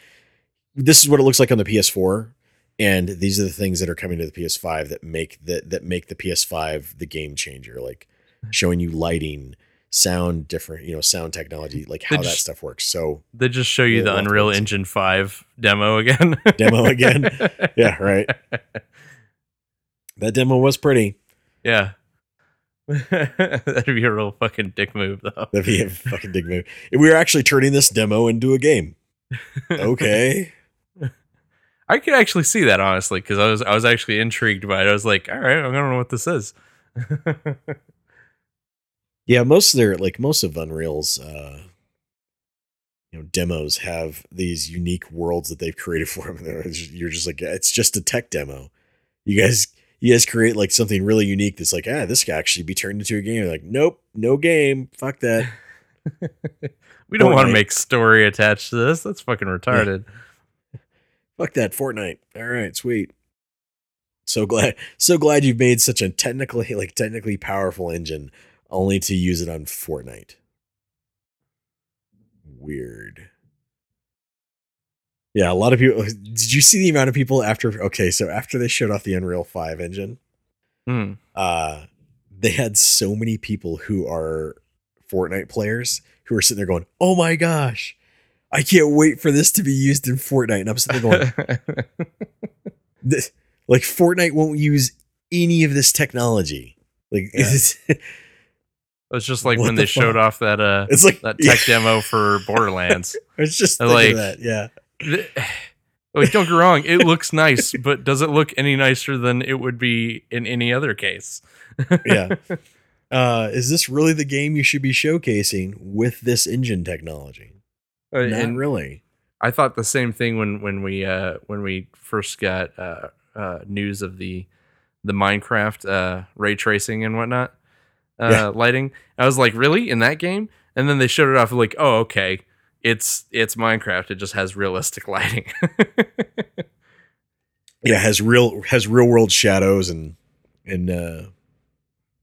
this is what it looks like on the PS4 and these are the things that are coming to the PS5 that make that that make the PS5 the game changer like showing you lighting sound different you know sound technology like how that stuff works so they just show you the we'll have to Unreal see. Engine 5 demo again. Demo again? yeah right that demo was pretty Yeah. That'd be a real fucking dick move, though. that'd be a fucking big move if we were actually turning this demo into a game okay I could actually see that honestly because I was I was actually intrigued by it. I was like, all right, I don't know what this is. Yeah, most of their like most of Unreal's uh you know demos have these unique worlds that they've created for them. You're just like it's just a tech demo. You guys you guys create like something really unique that's like, ah, this could actually be turned into a game. You're like, nope, no game. Fuck that. we don't want to make story attached to this. That's fucking retarded. Fuck that Fortnite. All right, sweet. So glad so glad you've made such a technically like technically powerful engine only to use it on Fortnite. Weird. Yeah, a lot of people did you see the amount of people after okay, so after they showed off the Unreal 5 engine, Hmm. uh they had so many people who are Fortnite players who are sitting there going, "Oh my gosh, I can't wait for this to be used in Fortnite." And I'm sitting there going, this, like Fortnite won't use any of this technology. Like Yeah. it's, It's just like when the they showed off that uh it's like that yeah, tech demo for Borderlands. it's just like- that. Yeah, Th- like don't get wrong, it looks nice, but does it look any nicer than it would be in any other case? yeah. Uh, is this really the game you should be showcasing with this engine technology? Uh, Not and really. I thought the same thing when when we uh when we first got uh, uh news of the the Minecraft uh ray tracing and whatnot uh Yeah. lighting. I was like, really in that game? And then they showed it off like, oh okay, it's it's Minecraft. It just has realistic lighting. Yeah, has real has real world shadows and and uh,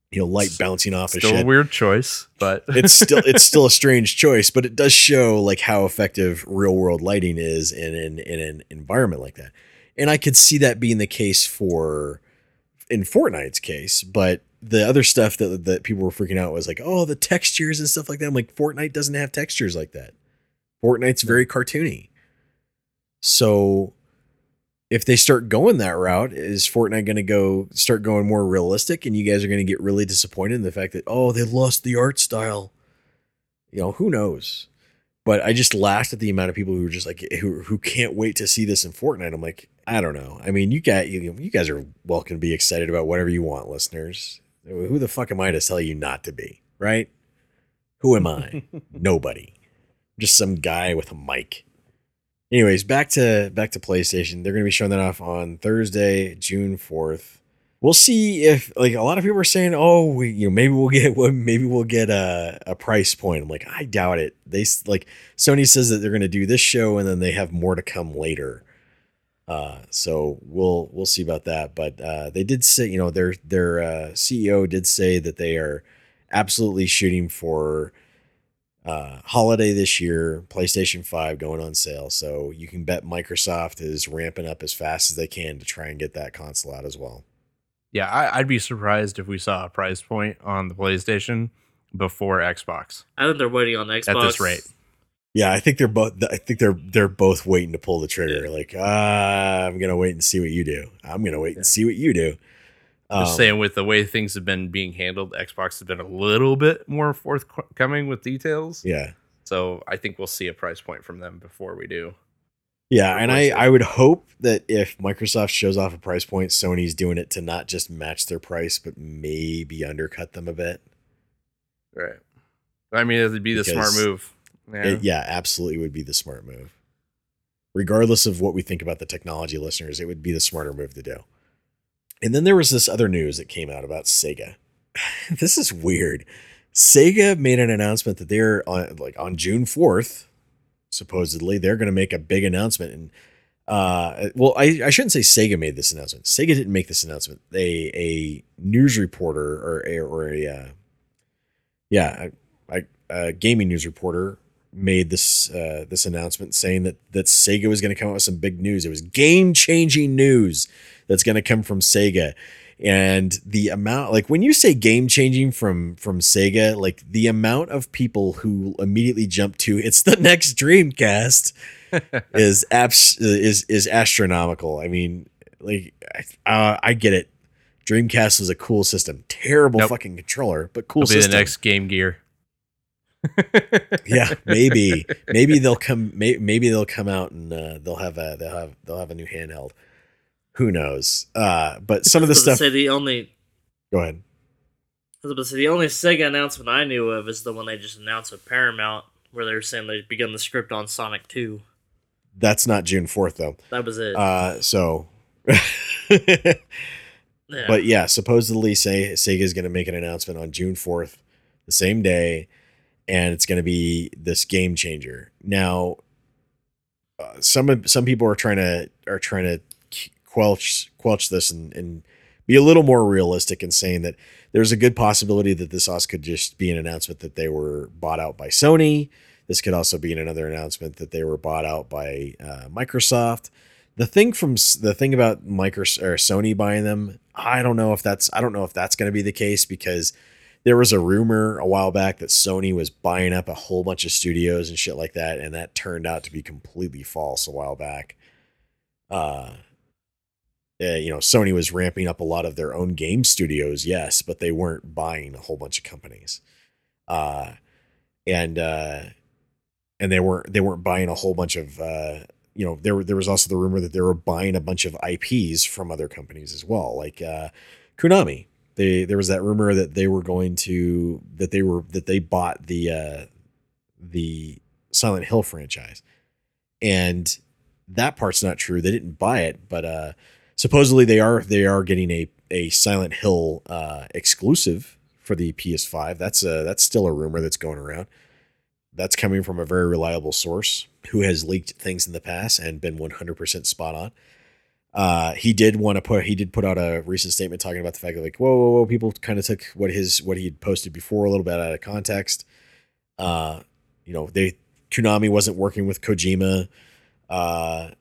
you know light bouncing off of Still a weird choice, but it's still it's still a strange choice, but it does show like how effective real world lighting is in in, in an environment like that. And I could see that being the case for in Fortnite's case, but the other stuff that that people were freaking out was like, oh, the textures and stuff like that. I'm like, Fortnite doesn't have textures like that. Fortnite's very cartoony. So if they start going that route, is Fortnite going to go start going more realistic, and you guys are going to get really disappointed in the fact that oh they lost the art style? You know who knows. But I just laughed at the amount of people who were just like who who can't wait to see this in Fortnite. I'm like, I don't know. I mean, you got you, you guys are welcome to be excited about whatever you want, listeners. Who the fuck am I to tell you not to be, right? Who am I? Nobody. Just some guy with a mic. Anyways, back to back to PlayStation. They're going to be showing that off on Thursday, June fourth. We'll see if like a lot of people are saying, oh, we, you know, maybe we'll get maybe we'll get a, a price point. I'm like, I doubt it. They like Sony says that they're going to do this show and then they have more to come later. Uh, so we'll we'll see about that. But uh, they did say, you know, their their uh, CEO did say that they are absolutely shooting for uh, holiday this year, PlayStation 5 going on sale. So you can bet Microsoft is ramping up as fast as they can to try and get that console out as well. yeah, I, I'd be surprised if we saw a price point on the PlayStation before Xbox. I think they're waiting on the Xbox At this rate. Yeah, I think they're both. I think they're they're both waiting to pull the trigger. Like, ah, I'm gonna wait and see what you do. I'm gonna wait and see what you do. Just Um, saying, with the way things have been being handled, Xbox has been a little bit more forthcoming with details. Yeah, So I think we'll see a price point from them before we do. yeah, and I I would hope that if Microsoft shows off a price point, Sony's doing it to not just match their price, but maybe undercut them a bit. Right. I mean, it'd be the smart move. Yeah. It- yeah, absolutely would be the smart move. Regardless of what we think about the technology, listeners, it would be the smarter move to do. And then there was this other news that came out about Sega. this is weird. Sega made an announcement that they're on like on June 4th, supposedly, they're going to make a big announcement. And uh, well, I, I shouldn't say Sega made this announcement. Sega didn't make this announcement. They a news reporter or a, or a uh, yeah, a, a, a gaming news reporter made this uh, this announcement saying that that Sega was going to come out with some big news. It was game changing news that's going to come from Sega, and the amount like when you say game changing from from Sega, like the amount of people who immediately jump to it's the next Dreamcast is abs- is is astronomical. I mean, like uh, I get it. Dreamcast was a cool system. Terrible Nope. fucking controller, but cool It'll be system. the next Game Gear. yeah, maybe maybe they'll come may, maybe they'll come out and uh, they'll have a they'll have they'll have a new handheld. Who knows? Uh, but some of the I was stuff. Say the only. Go ahead. I was about to say the only Sega announcement I knew of is the one they just announced with Paramount, where they were saying they'd begun the script on Sonic Two. That's not June fourth though. That was it. Uh, so. yeah. But yeah, supposedly say Sega is going to make an announcement on June 4th, the same day, and it's going to be this game changer. Now, uh, some some people are trying to are trying to quelch quelch this and, and be a little more realistic in saying that there's a good possibility that this also could just be an announcement that they were bought out by Sony. This could also be another announcement that they were bought out by uh, Microsoft the thing from the thing about Microsoft or Sony buying them, I don't know if that's I don't know if that's going to be the case because there was a rumor a while back that Sony was buying up a whole bunch of studios and shit like that, and that turned out to be completely false a while back. Uh, uh, you know, Sony was ramping up a lot of their own game studios, yes, but they weren't buying a whole bunch of companies. Uh, and uh, and they weren't they weren't buying a whole bunch of uh, you know there there was also the rumor that they were buying a bunch of IPs from other companies as well, like uh, Konami. They there was that rumor that they were going to that they were that they bought the uh, the Silent Hill franchise, and that part's not true. They didn't buy it, but uh, supposedly they are they are getting a a Silent Hill uh, exclusive for the PS5. That's a that's still a rumor that's going around. That's coming from a very reliable source who has leaked things in the past and been 100% spot on. Uh, he did want to put he did put out a recent statement talking about the fact that like whoa whoa whoa people kind of took what his what he had posted before a little bit out of context. Uh, you know they Konami wasn't working with Kojima. Uh,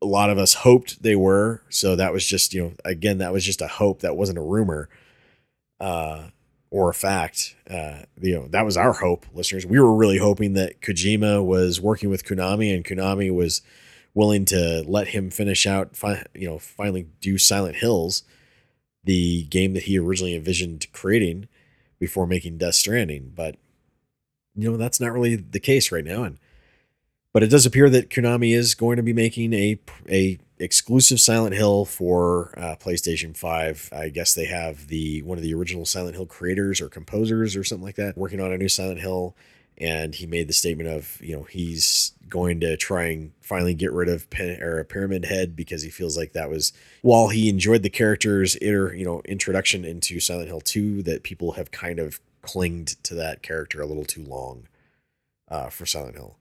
a lot of us hoped they were, so that was just you know again that was just a hope that wasn't a rumor. Uh, or a fact. Uh, you know, that was our hope, listeners. We were really hoping that Kojima was working with Konami and Konami was willing to let him finish out, fi- you know, finally do Silent Hills, the game that he originally envisioned creating before making Death Stranding. But you know, that's not really the case right now. And but it does appear that Konami is going to be making a a exclusive Silent Hill for uh, PlayStation 5. I guess they have the one of the original Silent Hill creators or composers or something like that working on a new Silent Hill and he made the statement of, you know, he's going to try and finally get rid of Pen- or Pyramid Head because he feels like that was while he enjoyed the character's inter, you know, introduction into Silent Hill 2 that people have kind of clinged to that character a little too long uh, for Silent Hill.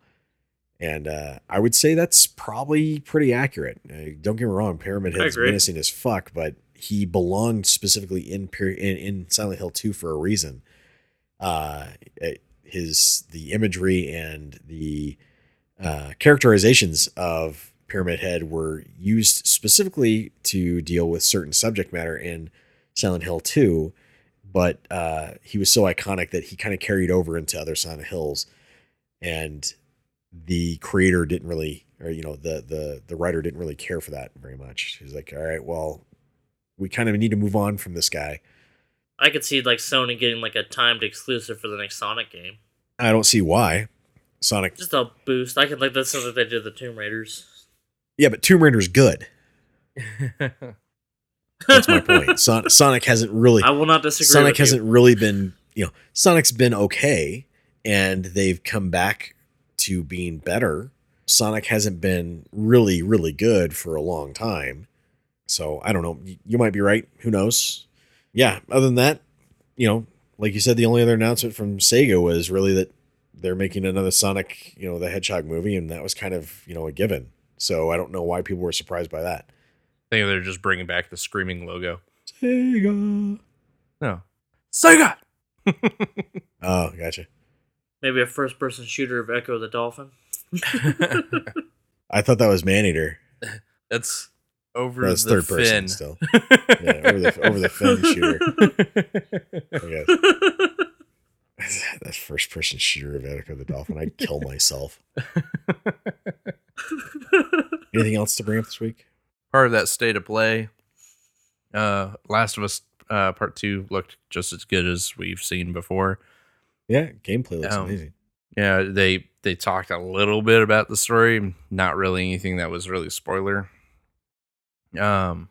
And uh, I would say that's probably pretty accurate. Uh, don't get me wrong, Pyramid Head's menacing as fuck, but he belonged specifically in in, in Silent Hill 2 for a reason. Uh, his the imagery and the uh, characterizations of Pyramid Head were used specifically to deal with certain subject matter in Silent Hill 2, but uh, he was so iconic that he kind of carried over into other Silent Hills, and the creator didn't really, or you know, the the the writer didn't really care for that very much. He's like, all right, well, we kind of need to move on from this guy. I could see like Sony getting like a timed exclusive for the next Sonic game. I don't see why. Sonic, Just a boost. I could like that's something they did the Tomb Raiders. yeah, but Tomb Raider's good. That's my point. Son- Sonic hasn't really I will not disagree. Sonic hasn't really been, you know, Sonic's been okay and they've come back to being better. Sonic hasn't been really, really good for a long time. So I don't know. You might be right. Who knows? Yeah. Other than that, you know, like you said, the only other announcement from Sega was really that they're making another Sonic, you know, the Hedgehog movie, and that was kind of, you know, a given. So I don't know why people were surprised by that. I think they're just bringing back the screaming logo. Sega. No, Sega. Oh, gotcha. Maybe a first person shooter of Ecco the Dolphin. I thought that was Maneater. That's over That's the third fin. person still. Yeah, over the over the fin shooter. I guess. that first person shooter of Ecco the Dolphin. I'd kill myself. Anything else to bring up this week? Part of that state of play. Uh, Last of Us uh, Part Two looked just as good as we've seen before. Yeah, gameplay looks Um, amazing. Yeah, they they talked a little bit about the story, not really anything that was really spoiler. Um,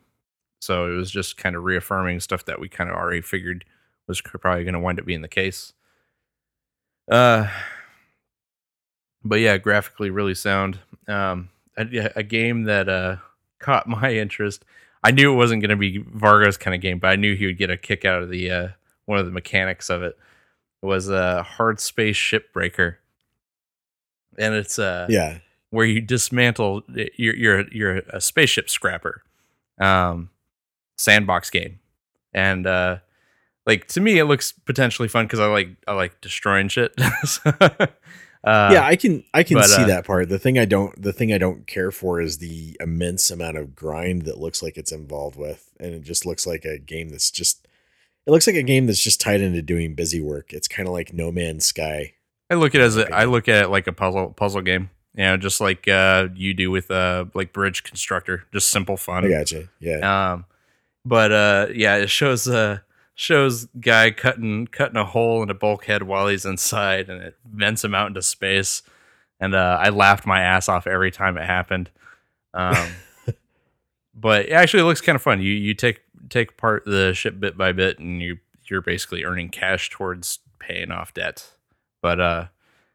so it was just kind of reaffirming stuff that we kind of already figured was probably going to wind up being the case. Uh, but yeah, graphically really sound. Um, a, a game that uh caught my interest. I knew it wasn't going to be Vargo's kind of game, but I knew he would get a kick out of the uh one of the mechanics of it. Was a Hardspace: Shipbreaker, and it's uh Yeah, where you dismantle you're you're you're a spaceship scrapper um sandbox game and uh like to me it looks potentially fun because i like i like destroying shit So, uh, yeah, I can I can but, see uh, that part. The thing I don't the thing I don't care for is the immense amount of grind that looks like it's involved with, and it just looks like a game that's just. It looks like a game that's just tied into doing busy work. It's kind of like No Man's Sky. i look at it as a, i look at it like a puzzle puzzle game you know just like uh you do with uh like bridge constructor just simple fun I gotcha. Yeah, Um, but uh, yeah, it shows uh shows guy cutting cutting a hole in a bulkhead while he's inside, and it vents him out into space. And uh, I laughed my ass off every time it happened. Um, but it actually it looks kind of fun. You you take take apart the ship bit by bit, and you you're basically earning cash towards paying off debt. But uh,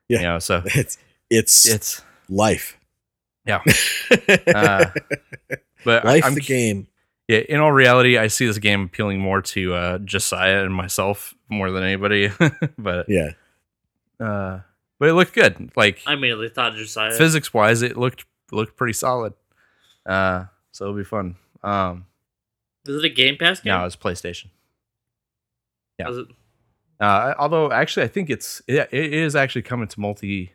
Yeah. you know, so it's it's it's life. Yeah. Uh, but I- life I'm the game. Yeah, in all reality, I see this game appealing more to uh, Josiah and myself more than anybody. but Yeah, uh, but it looked good. Like I immediately thought Josiah. physics wise, it looked looked pretty solid. Uh, so it'll be fun. Um, Is it a Game Pass game? no, it's PlayStation. yeah. Was it- Uh, although actually, I think it's it, it is actually coming to multi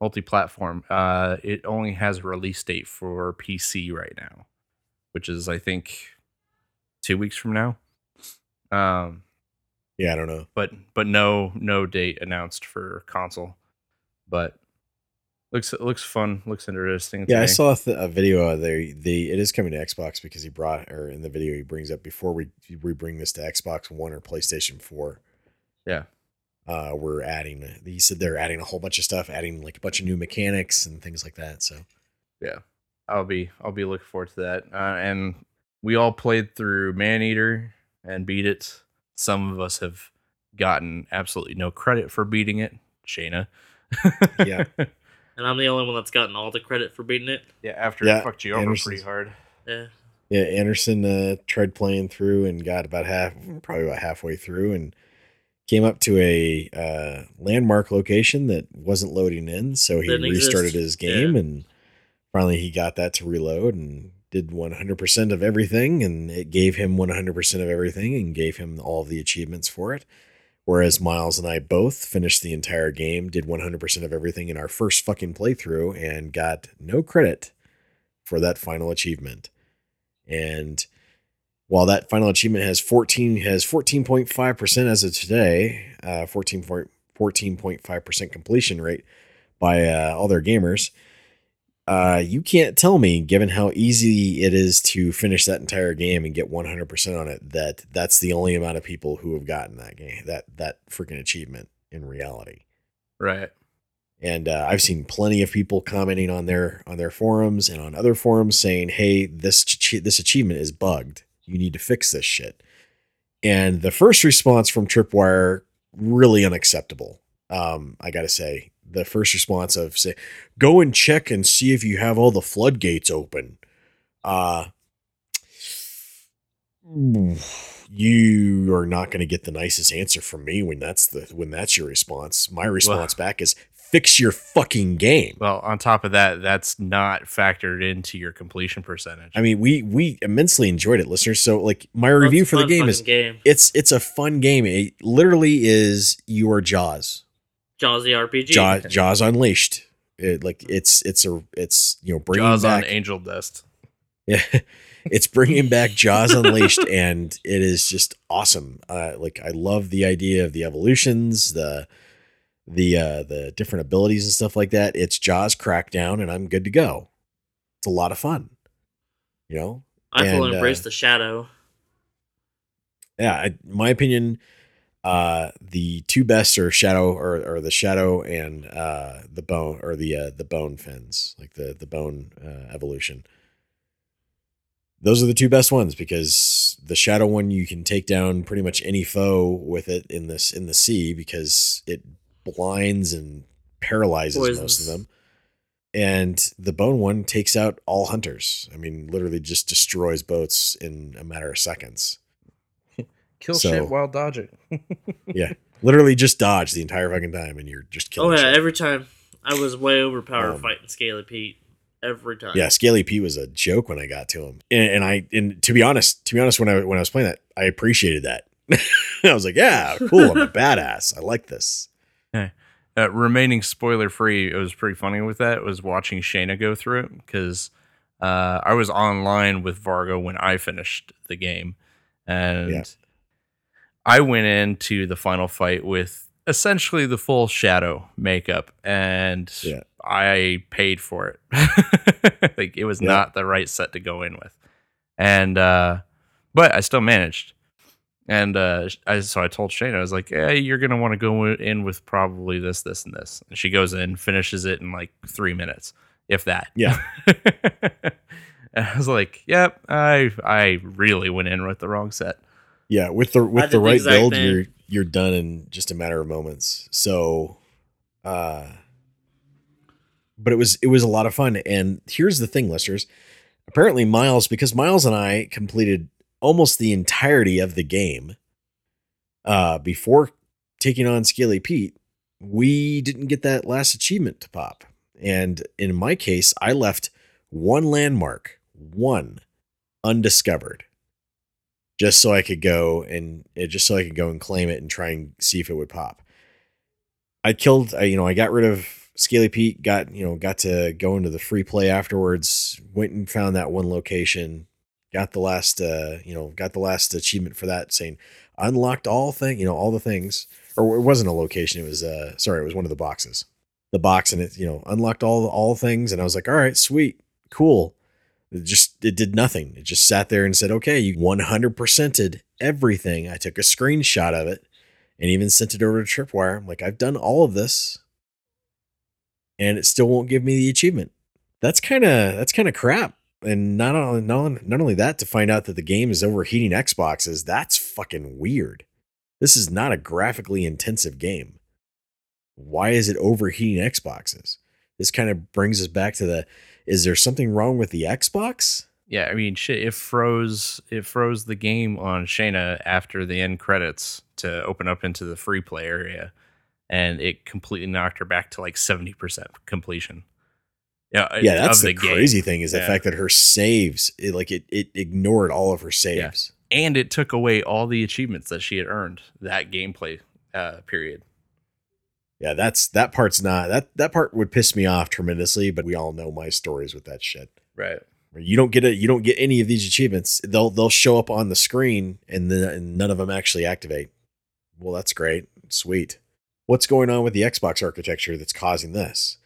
multi platform. Uh, it only has a release date for PC right now, which is I think two weeks from now. Um, yeah. I don't know. but but no no date announced for console. But looks looks fun, looks interesting. Yeah, I saw a, th- a video of there. The it is coming to Xbox because he brought, or in the video he brings up before we we bring this to Xbox One or PlayStation Four. Yeah. uh, we're adding. He said they're adding a whole bunch of stuff, adding like a bunch of new mechanics and things like that. So Yeah. I'll be I'll be looking forward to that. Uh, and we all played through Maneater and beat it. Some of us have gotten absolutely no credit for beating it. Shayna. Yeah. and I'm the only one that's gotten all the credit for beating it. yeah. After Yeah, it fucked you over Anderson's- pretty hard. Yeah. yeah, Anderson uh, tried playing through and got about half, probably about halfway through, and came up to a uh, landmark location that wasn't loading in. So he Didn't exist. restarted his game, Yeah. and finally he got that to reload and did 100% of everything, and it gave him 100% of everything and gave him all the achievements for it. Whereas Miles and I both finished the entire game, did 100% of everything in our first fucking playthrough, and got no credit for that final achievement. And while that final achievement has 14 has 14.5% as of today, uh 14.5% completion rate by uh, all their gamers, uh, you can't tell me, given how easy it is to finish that entire game and get 100% on it, that that's the only amount of people who have gotten that game, that that freaking achievement in reality. Right. And uh, I've seen plenty of people commenting on their on their forums and on other forums saying, "Hey, this ch- this achievement is bugged. You need to fix this shit." And the first response from Tripwire really unacceptable. Um, I gotta say, the first response of say, "Go and check and see if you have all the floodgates open." Uh you are not going to get the nicest answer from me when that's the when that's your response. My response back is fix your fucking game. Well, on top of that, that's not factored into your completion percentage. I mean, we we immensely enjoyed it, listeners. So like my Well, review it's for a the game is game. it's it's a fun game. It literally is your Jaws. Jaws the RPG. Jaws, Jaws Unleashed. It, like it's it's a it's you know bringing Jaws back on Angel Dust. Yeah, it's bringing back Jaws Unleashed, and it is just awesome. Uh, like I love the idea of the evolutions, the the uh, the different abilities and stuff like that. It's Jaws Crackdown, and I'm good to go. It's a lot of fun. You know, I fully and, uh, embrace the shadow. yeah. I, my opinion, Uh, the two best are shadow or, or the shadow and uh, the bone or the uh, the bone fins, like the the bone uh, evolution. Those are the two best ones because the shadow one you can take down pretty much any foe with it in this in the sea because it blinds and paralyzes most of them. And the bone one takes out all hunters. I mean, literally just destroys boats in a matter of seconds. Kill So- shit while dodging. Yeah. literally just dodge the entire fucking time and you're just killing. Oh yeah, shit. every time I was way overpowered Um, fighting Scaly Pete. Every time. Yeah, Scaly Pete was a joke when I got to him, and, and I and to be honest, to be honest, when I when I was playing that, I appreciated that. I was like, yeah, cool, I'm a badass. I like this. uh, remaining spoiler free, it was pretty funny with that. Was watching Shayna go through it because uh, I was online with Vargo when I finished the game, and Yeah. I went into the final fight with essentially the full shadow makeup, and Yeah. I paid for it. like it was Yeah. not the right set to go in with, and uh, but I still managed. And uh, I, so I told Shane, I was like, "Yeah, you're gonna want to go in with probably this, this, and this." And she goes in, finishes it in like three minutes, if that. Yeah. and I was like, "Yep, I I really went in with the wrong set." Yeah, with the with the the right build, thing. you're you're done in just a matter of moments. So, uh, but it was it was a lot of fun. And here's the thing, listeners. Apparently, Miles, because Miles and I completed almost the entirety of the game, uh, before taking on Scaly Pete, we didn't get that last achievement to pop. And in my case, I left one landmark, one undiscovered just so I could go and uh, just so I could go and claim it and try and see if it would pop. I killed, I, you know, I got rid of Scaly Pete, got, you know, got to go into the free play afterwards, went and found that one location, got the last, uh, you know, got the last achievement for that saying unlocked all thing, you know, all the things, or it wasn't a location. It was, uh, sorry, it was one of the boxes, the box and it, you know, unlocked all, all things. And I was like, all right, sweet, cool. It just it did nothing. It just sat there and said, "Okay, you 100%ed everything." I took a screenshot of it and even sent it over to Tripwire. I'm like, "I've done all of this." And it still won't give me the achievement. That's kind of that's kind of crap. And not only not, not only that to find out that the game is overheating Xboxes, that's fucking weird. This is not a graphically intensive game. Why is it overheating Xboxes? This kind of brings us back to the is there something wrong with the Xbox? Yeah, I mean, shit, it froze. It froze the game on Shayna after the end credits to open up into the free play area, and it completely knocked her back to like seventy percent completion. Yeah, Yeah, that's the, game. crazy thing is the fact that her saves, it, like it, it ignored all of her saves. and it took away all the achievements that she had earned that gameplay uh, period. Yeah, that's that part's not that that part would piss me off tremendously. But we all know my stories with that shit. Right. You don't get it. You don't get any of these achievements. They'll they'll show up on the screen and then and none of them actually activate. Well, that's great, sweet. What's going on with the Xbox architecture that's causing this?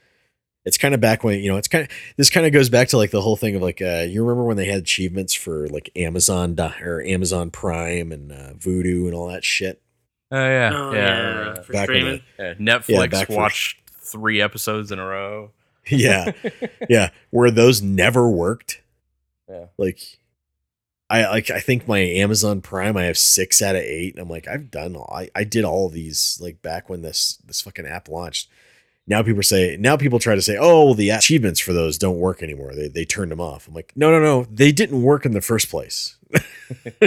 It's kind of back when you know. It's kind of this kind of goes back to like the whole thing of like uh, you remember when they had achievements for like Amazon or Amazon Prime and uh, Vudu and all that shit. Oh yeah, Oh yeah. Yeah, for Back streaming. that. Yeah, Netflix back for- watched three episodes in a row. yeah, yeah, where those never worked. Yeah. Like, I like I think my Amazon Prime I have six out of eight. And I'm like I've done all I, I did all of these like back when this this fucking app launched. Now people say now people try to say oh well, the achievements for those don't work anymore. They they turned them off. I'm like no no no they didn't work in the first place.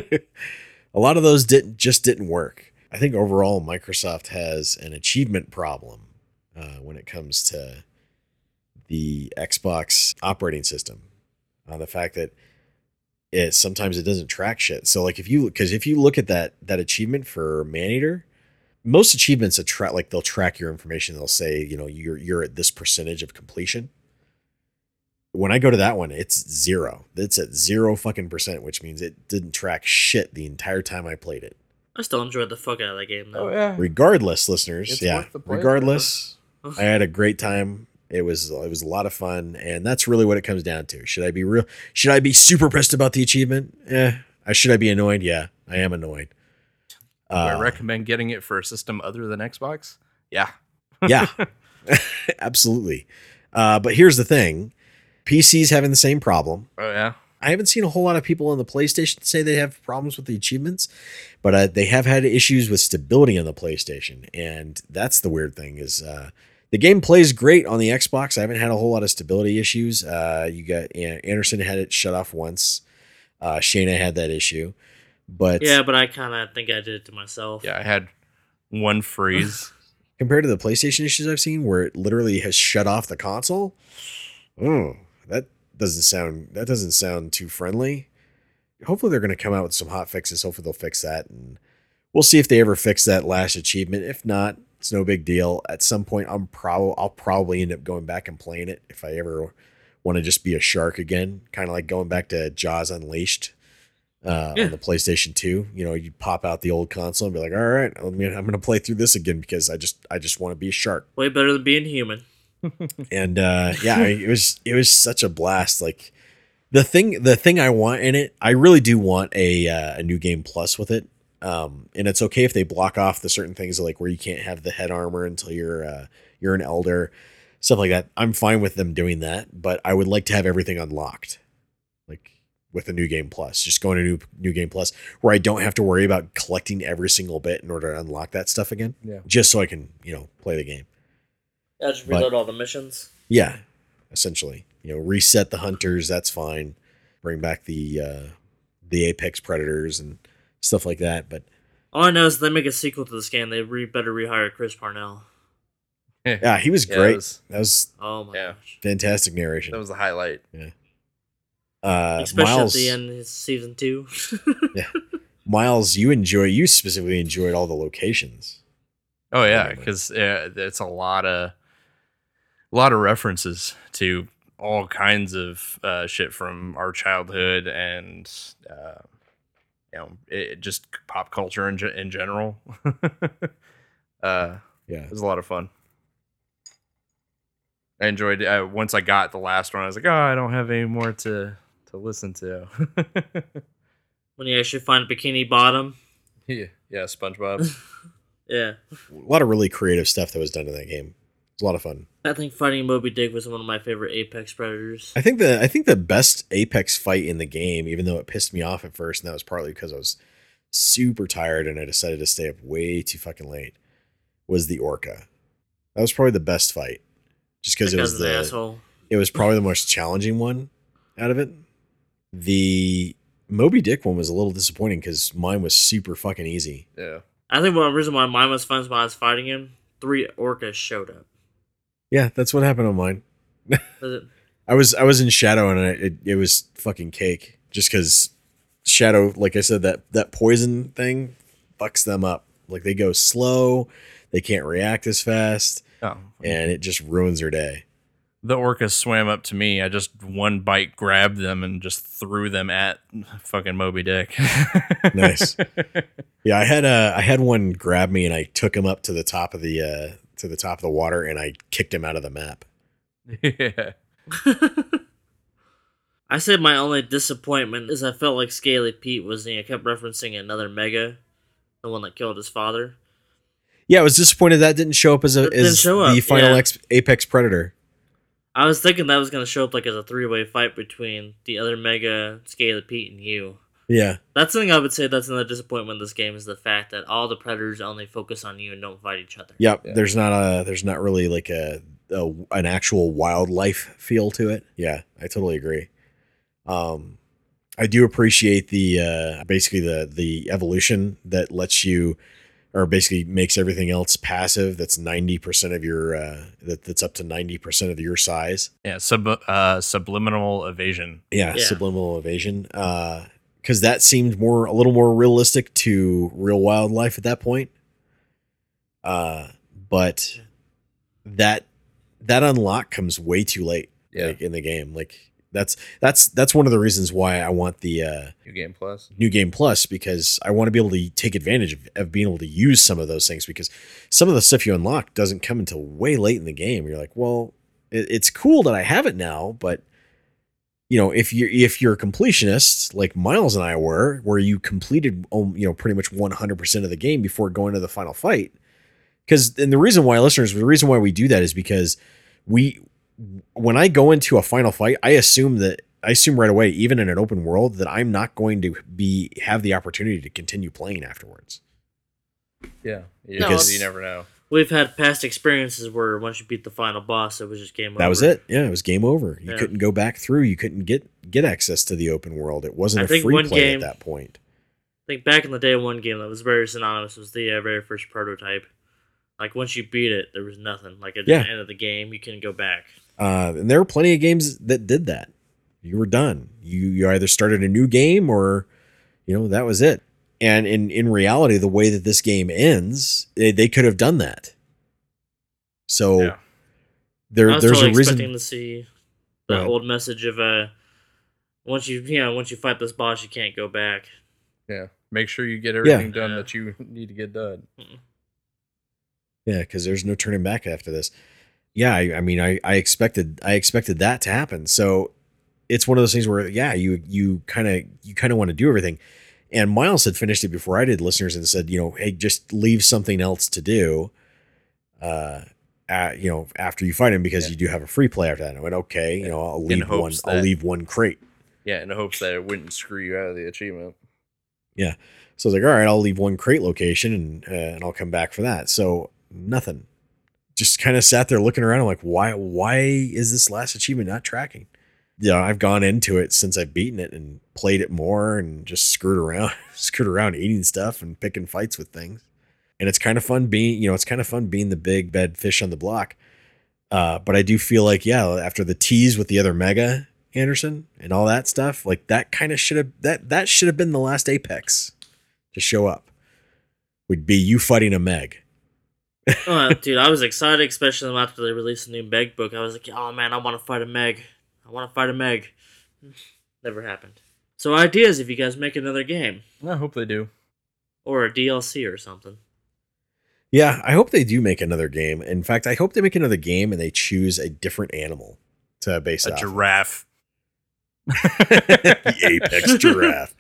A lot of those didn't just didn't work. I think overall Microsoft has an achievement problem uh, when it comes to the Xbox operating system. Uh, the fact that it sometimes it doesn't track shit. So like if you because if you look at that that achievement for Maneater, most achievements attract like they'll track your information. They'll say you know you're you're at this percentage of completion. When I go to that one, it's zero. It's at zero fucking percent, which means it didn't track shit the entire time I played it. I still enjoyed the fuck out of that game though. yeah. Regardless, listeners, It's yeah. worth the play, Regardless, I had a great time. It was it was a lot of fun, and that's really what it comes down to. Should I be real? Should I be super pissed about the achievement? Eh. I should I be annoyed? Yeah, I am annoyed. Do I Uh, recommend getting it for a system other than Xbox? Yeah. yeah, absolutely. Uh, but here's the thing: PC's having the same problem. Oh yeah. I haven't seen a whole lot of people on the PlayStation say they have problems with the achievements, but uh, they have had issues with stability on the PlayStation, and that's the weird thing. Is uh, the game plays great on the Xbox? I haven't had a whole lot of stability issues. Uh, you got An- Anderson had it shut off once. Uh, Shayna had that issue, but Yeah, but I kind of think I did it to myself. Yeah, I had one freeze. compared to the PlayStation issues I've seen, where it literally has shut off the console, oh, that doesn't sound that doesn't sound too friendly. Hopefully, they're going to come out with some hot fixes. Hopefully, they'll fix that, and we'll see if they ever fix that last achievement. If not, it's no big deal. At some point, I'm probably I'll probably end up going back and playing it if I ever want to just be a shark again, kind of like going back to Jaws Unleashed uh, Yeah. on the PlayStation 2. You know, you pop out the old console and be like, "All right, I mean, I'm going to play through this again because I just I just want to be a shark." Way better than being human. And uh, yeah, I, it was it was such a blast. Like the thing the thing I want in it, I really do want a uh, a new game plus with it. Um, and it's okay if they block off the certain things like where you can't have the head armor until you're uh, you're an elder, stuff like that. I'm fine with them doing that, but I would like to have everything unlocked, like with a new game plus. Just going to new new game plus where I don't have to worry about collecting every single bit in order to unlock that stuff again. Yeah. just so I can you know play the game. I just But- reload all the missions. Yeah, essentially. You know, reset the hunters. That's fine. Bring back the uh, the apex predators and stuff like that. But All I know is they make a sequel to this game, they re- better rehire Chris Parnell. yeah, he was Yeah, great. that was- that was Oh my Yeah. gosh. fantastic narration. That was the highlight. uh, Especially Miles. at the end of season two. yeah, Miles, you enjoy. You specifically enjoyed all the locations. Oh yeah, because uh, it's a lot of a lot of references to all kinds of uh, shit from our childhood and uh, you know it, just pop culture in, ge- in general. uh, Yeah, it was a lot of fun. I enjoyed. Uh, once I got the last one, I was like, oh, I don't have any more to to listen to. when you actually find Bikini Bottom. yeah, yeah, SpongeBob. Yeah. a lot of really creative stuff that was done in that game. It's a lot of fun. I think fighting Moby Dick was one of my favorite Apex Predators. I think the I think the best Apex fight in the game, even though it pissed me off at first, and that was partly because I was super tired and I decided to stay up way too fucking late, was the Orca. That was probably the best fight, just because it was an the asshole. it was probably the most challenging one out of it. The Moby Dick one was a little disappointing because mine was super fucking easy. yeah. I think one reason why mine was fun is when I was fighting him, three orcas showed up. Yeah, that's what happened on mine. I was I was in shadow and I, it it was fucking cake just because shadow like I said that that poison thing fucks them up like they go slow they can't react as fast Oh, and it just ruins their day the orcas swam up to me. I just one bite grabbed them and just threw them at fucking Moby Dick. Nice. yeah I had a I had one grab me and I took him up to the top of the uh to the top of the water and I kicked him out of the map yeah. I said my only disappointment is I felt like Scaly Pete was, you know, kept referencing another Mega, the one that killed his father. yeah I was disappointed that didn't show up as a as show the up, final yeah. ex- apex predator I was thinking that was going to show up like as a three way fight between the other Mega, Scaly Pete, and you. Yeah That's something I would say that's another disappointment in this game is the fact that all the predators only focus on you and don't fight each other. Yep. Yeah. There's not a there's not really like a, a an actual wildlife feel to it. Yeah, I totally agree. Um I do appreciate the uh basically the the evolution that lets you or basically makes everything else passive that's 90% of your uh that, that's up to 90% of your size. Yeah. Sub uh, subliminal evasion. Yeah, Yeah. subliminal evasion. Uh cuz that seemed more a little more realistic to real wildlife at that point. Uh but that that unlock comes way too late Yeah. like, in the game. Like that's that's that's one of the reasons why I want the uh New game plus. new game plus because I want to be able to take advantage of, of being able to use some of those things because some of the stuff you unlock doesn't come until way late in the game. You're like, well, it, it's cool that I have it now, but you know, if you're if you're a completionist like Miles and I were, where you completed um, you know pretty much 100% of the game before going to the final fight, because and the reason why listeners, the reason why we do that is because we when I go into a final fight, I assume that I assume right away, even in an open world, that I'm not going to be have the opportunity to continue playing afterwards. Yeah, No, because it's- you never know. We've had past experiences where once you beat the final boss, it was just game over. That was it. Yeah, it was game over. You Yeah. couldn't go back through. You couldn't get get access to the open world. It wasn't I a think free one play game- at that point. I think back in the day, one game that was very synonymous was the uh, very first prototype. Like once you beat it, there was nothing. Like at Yeah. the end of the game, you couldn't go back. Uh, and there were plenty of games that did that. You were done. You you either started a new game or, you know, that was it. And in in reality, the way that this game ends, they, they could have done that. So Yeah. there there's totally a reason. to see the Right. old message of uh, once you you know once you fight this boss, you can't go back. Yeah, make sure you get everything done Yeah. that you need to get done. Yeah, because there's no turning back after this. Yeah, I, I mean, I, I expected I expected that to happen. So it's one of those things where yeah, you you kind of you kind of want to do everything. And Miles had finished it before I did, listeners, and said, you know, hey, just leave something else to do. Uh, at, you know, after you fight him, because Yeah. you do have a free play after that. And I went, okay, you know, I'll leave one. hopes I'll leave one crate. Yeah, in the hopes that it wouldn't screw you out of the achievement. Yeah, so I was like, all right, I'll leave one crate location and uh, and I'll come back for that. So nothing. Just kind of sat there looking around. I'm like, why why is this last achievement not tracking? Yeah, I've gone into it since I've beaten it and played it more and just screwed around, screwed around eating stuff and picking fights with things. And it's kind of fun being, you know, it's kind of fun being the big bad fish on the block. Uh, but I do feel like, yeah, after the tease with the other Mega Anderson and all that stuff, like that kind of should have that that should have been the last Apex to show up. Would be you fighting a Meg. oh, dude, I was excited, especially after they released a new Meg book. I was like, oh man, I want to fight a Meg. I want to fight a Meg. Never happened. So ideas if you guys make another game I hope they do. or a DLC or something. Yeah, I hope they do make another game. In fact, I hope they make another game and they choose a different animal to base A it off. of. giraffe. the apex giraffe.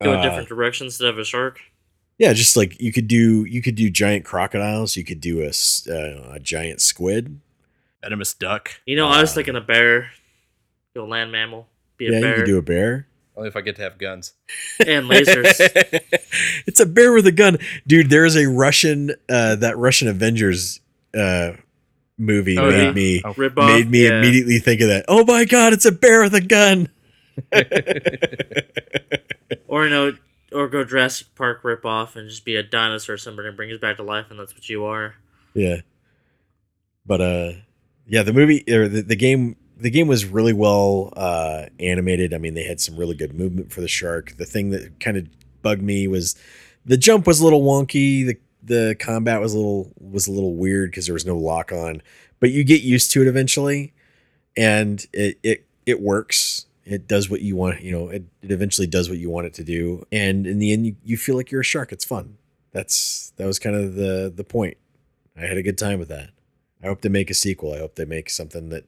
Go in Uh, different directions instead of a shark. Yeah, just like you could do, you could do giant crocodiles. You could do a, s- uh, a giant squid. Venomous duck. You know, I was uh, thinking a bear. Go land mammal. Be a yeah, you bear could do a bear. Only if I get to have guns. and lasers. it's a bear with a gun, dude. There is a Russian, uh, that Russian Avengers uh, movie Oh, made yeah. me Oh. Rip off. made me yeah. immediately think of that. Oh my god, it's a bear with a gun. Or you know, or go Jurassic Park rip off and just be a dinosaur. Or somebody brings us back to life, and that's what you are. Yeah. But uh yeah, the movie or the, the game the game was really well uh animated. I mean, they had some really good movement for the shark. The thing that kind of bugged me was the jump was a little wonky. The the combat was a little was a little weird because there was no lock on. But you get used to it eventually and it it it works. It does what you want, you know, it, it eventually does what you want it to do. And in the end you, you feel like you're a shark. It's fun. That's that was kind of the the point. I had a good time with that. I hope they make a sequel. I hope they make something that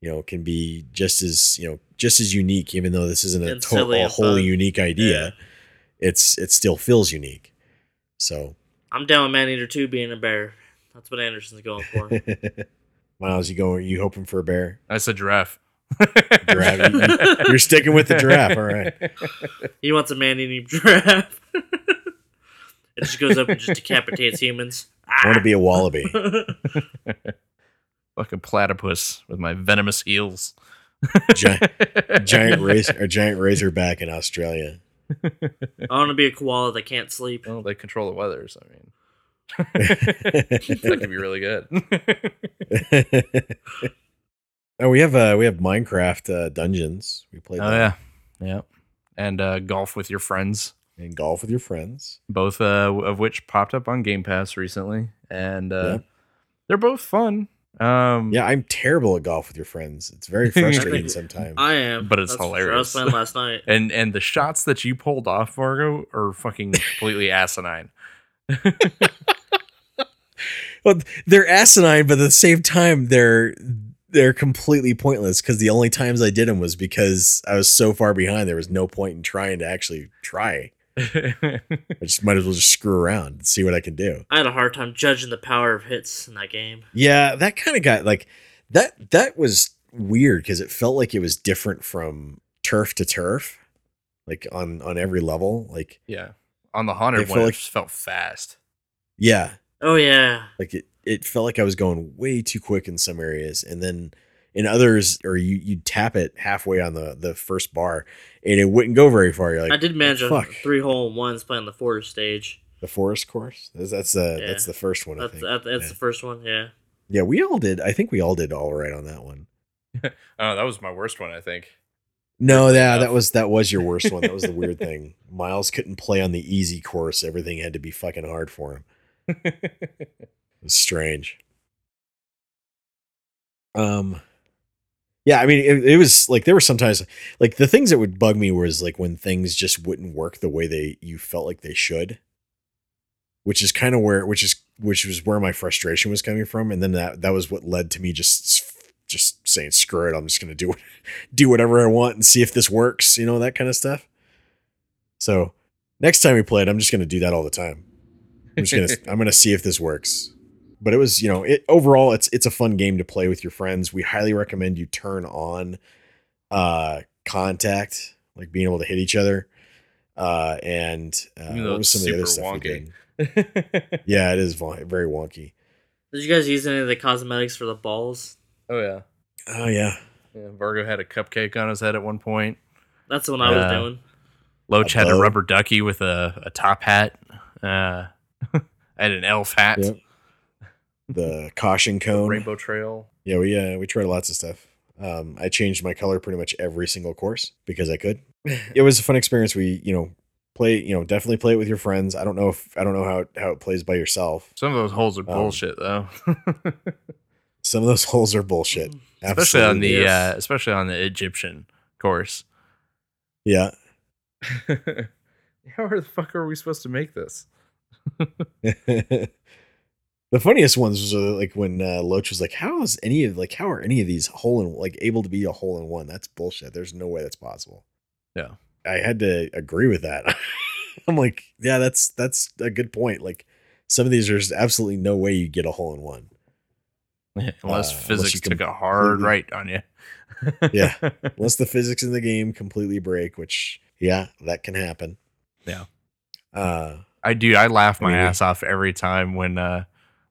you know can be just as you know just as unique, even though this isn't a, And to- a and wholly fun. unique idea. It's it still feels unique. So I'm down with Maneater 2 being a bear. That's what Anderson's going for. Miles, you going? You hoping for a bear? That's a giraffe. Giraffe. You- you- You're sticking with the giraffe. All right. he wants a man eating giraffe. it just goes up and just decapitates humans. I want to be a wallaby. Fucking platypus with my venomous heels. giant, giant razor, a giant razorback in Australia. I want to be a koala that can't sleep. Well, they control the weather, so I mean, that could be really good. oh, we have uh we have Minecraft uh, dungeons. We play oh that yeah, yeah, and uh, golf with your friends, and golf with your friends. both uh, of which popped up on Game Pass recently, and uh, Yeah. they're both fun. Um, Yeah, I'm terrible at golf with your friends. It's very frustrating sometimes. I am. But it's That's for sure. I was hilarious. playing last night. and and the shots that you pulled off, Vargo, are fucking completely asinine. Well, they're asinine, but at the same time, they're they're completely pointless because the only times I did them was because I was so far behind. There was no point in trying to actually try. I just might as well just screw around and see what I can do. I had a hard time judging the power of hits in that game. Yeah, that kind of got like that. That was weird because it felt like it was different from turf to turf, like on on every level. Like yeah. On the It haunted one, felt it like- just felt fast. yeah, Oh yeah, like it it felt like I was going way too quick in some areas, and then in others, or you you tap it halfway on the the first bar, and it wouldn't go very far. You're like, I did manage a fuck. three hole ones playing the forest stage. the forest course. That's that's the Yeah. that's the first one. I That's think. that's yeah. the first one. Yeah. yeah, we all did. I think we all did all right on that one. Oh, that was my worst one, I think. No, Weirdly yeah, that was that was your worst one. That was the weird thing. Miles couldn't play on the easy course. Everything had to be fucking hard for him. It was strange. Um yeah, I mean it, it was like there were sometimes like the things that would bug me was like when things just wouldn't work the way they you felt like they should. Which is kind of where which is which was where my frustration was coming from and then that that was what led to me just just saying screw it, I'm just going to do do whatever I want and see if this works, you know, that kind of stuff. So, next time we play it, I'm just going to do that all the time. I'm just to I'm going to see if this works. But it was, you know, it overall it's it's a fun game to play with your friends. We highly recommend you turn on uh contact, like being able to hit each other. Uh and uh, Even though what was some of the other super stuff we did? Yeah, it is very wonky. Did you guys use any of the cosmetics for the balls? oh yeah. Oh yeah. yeah. Vargo had a cupcake on his head at one point. That's the one I was Uh, doing. Loach A had a rubber ducky with a, a top hat. Uh, I had an elf hat. Yep. The caution cone. Rainbow Trail. Yeah, we uh we tried lots of stuff. Um, I changed my color pretty much every single course because I could. It was a fun experience. We, you know, play, you know, definitely play it with your friends. I don't know if I don't know how it, how it plays by yourself. Some of those holes are Um, bullshit though. Some of those holes are bullshit. especially on the yes. uh, especially on the Egyptian course. yeah. How are the fuck are we supposed to make this? The funniest ones was uh, like when uh, Loach was like, "How is any of like how are any of these hole in like able to be a hole in one? That's bullshit. There's no way that's possible." Yeah. I had to agree with that. I'm like, yeah, that's that's a good point. Like some of these there's absolutely no way you get a hole in one. Unless Uh, physics you took a hard right on you. Yeah. Unless the physics in the game completely break, which yeah, that can happen. Yeah. Uh I do. I laugh my I mean, ass off every time when uh,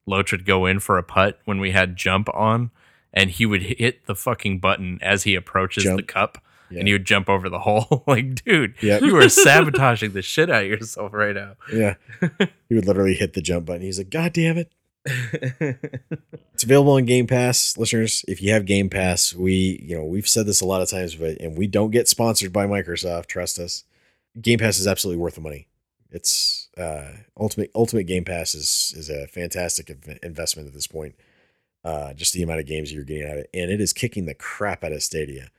Loach would go in for a putt when we had jump on, and he would hit the fucking button as he approaches the cup, yeah. and he would jump over the hole. like, dude, Yep. you are sabotaging the shit out of yourself right now. yeah. he would literally hit the jump button. He's like, God damn it. It's available on Game Pass, listeners. If you have Game Pass, we, you know, we've said this a lot of times, but and we don't get sponsored by Microsoft. Trust us. Game Pass is absolutely worth the money. It's uh, ultimate Ultimate Game Pass is is a fantastic inv- investment at this point. Uh, just the amount of games you're getting out of it, and it is kicking the crap out of Stadia.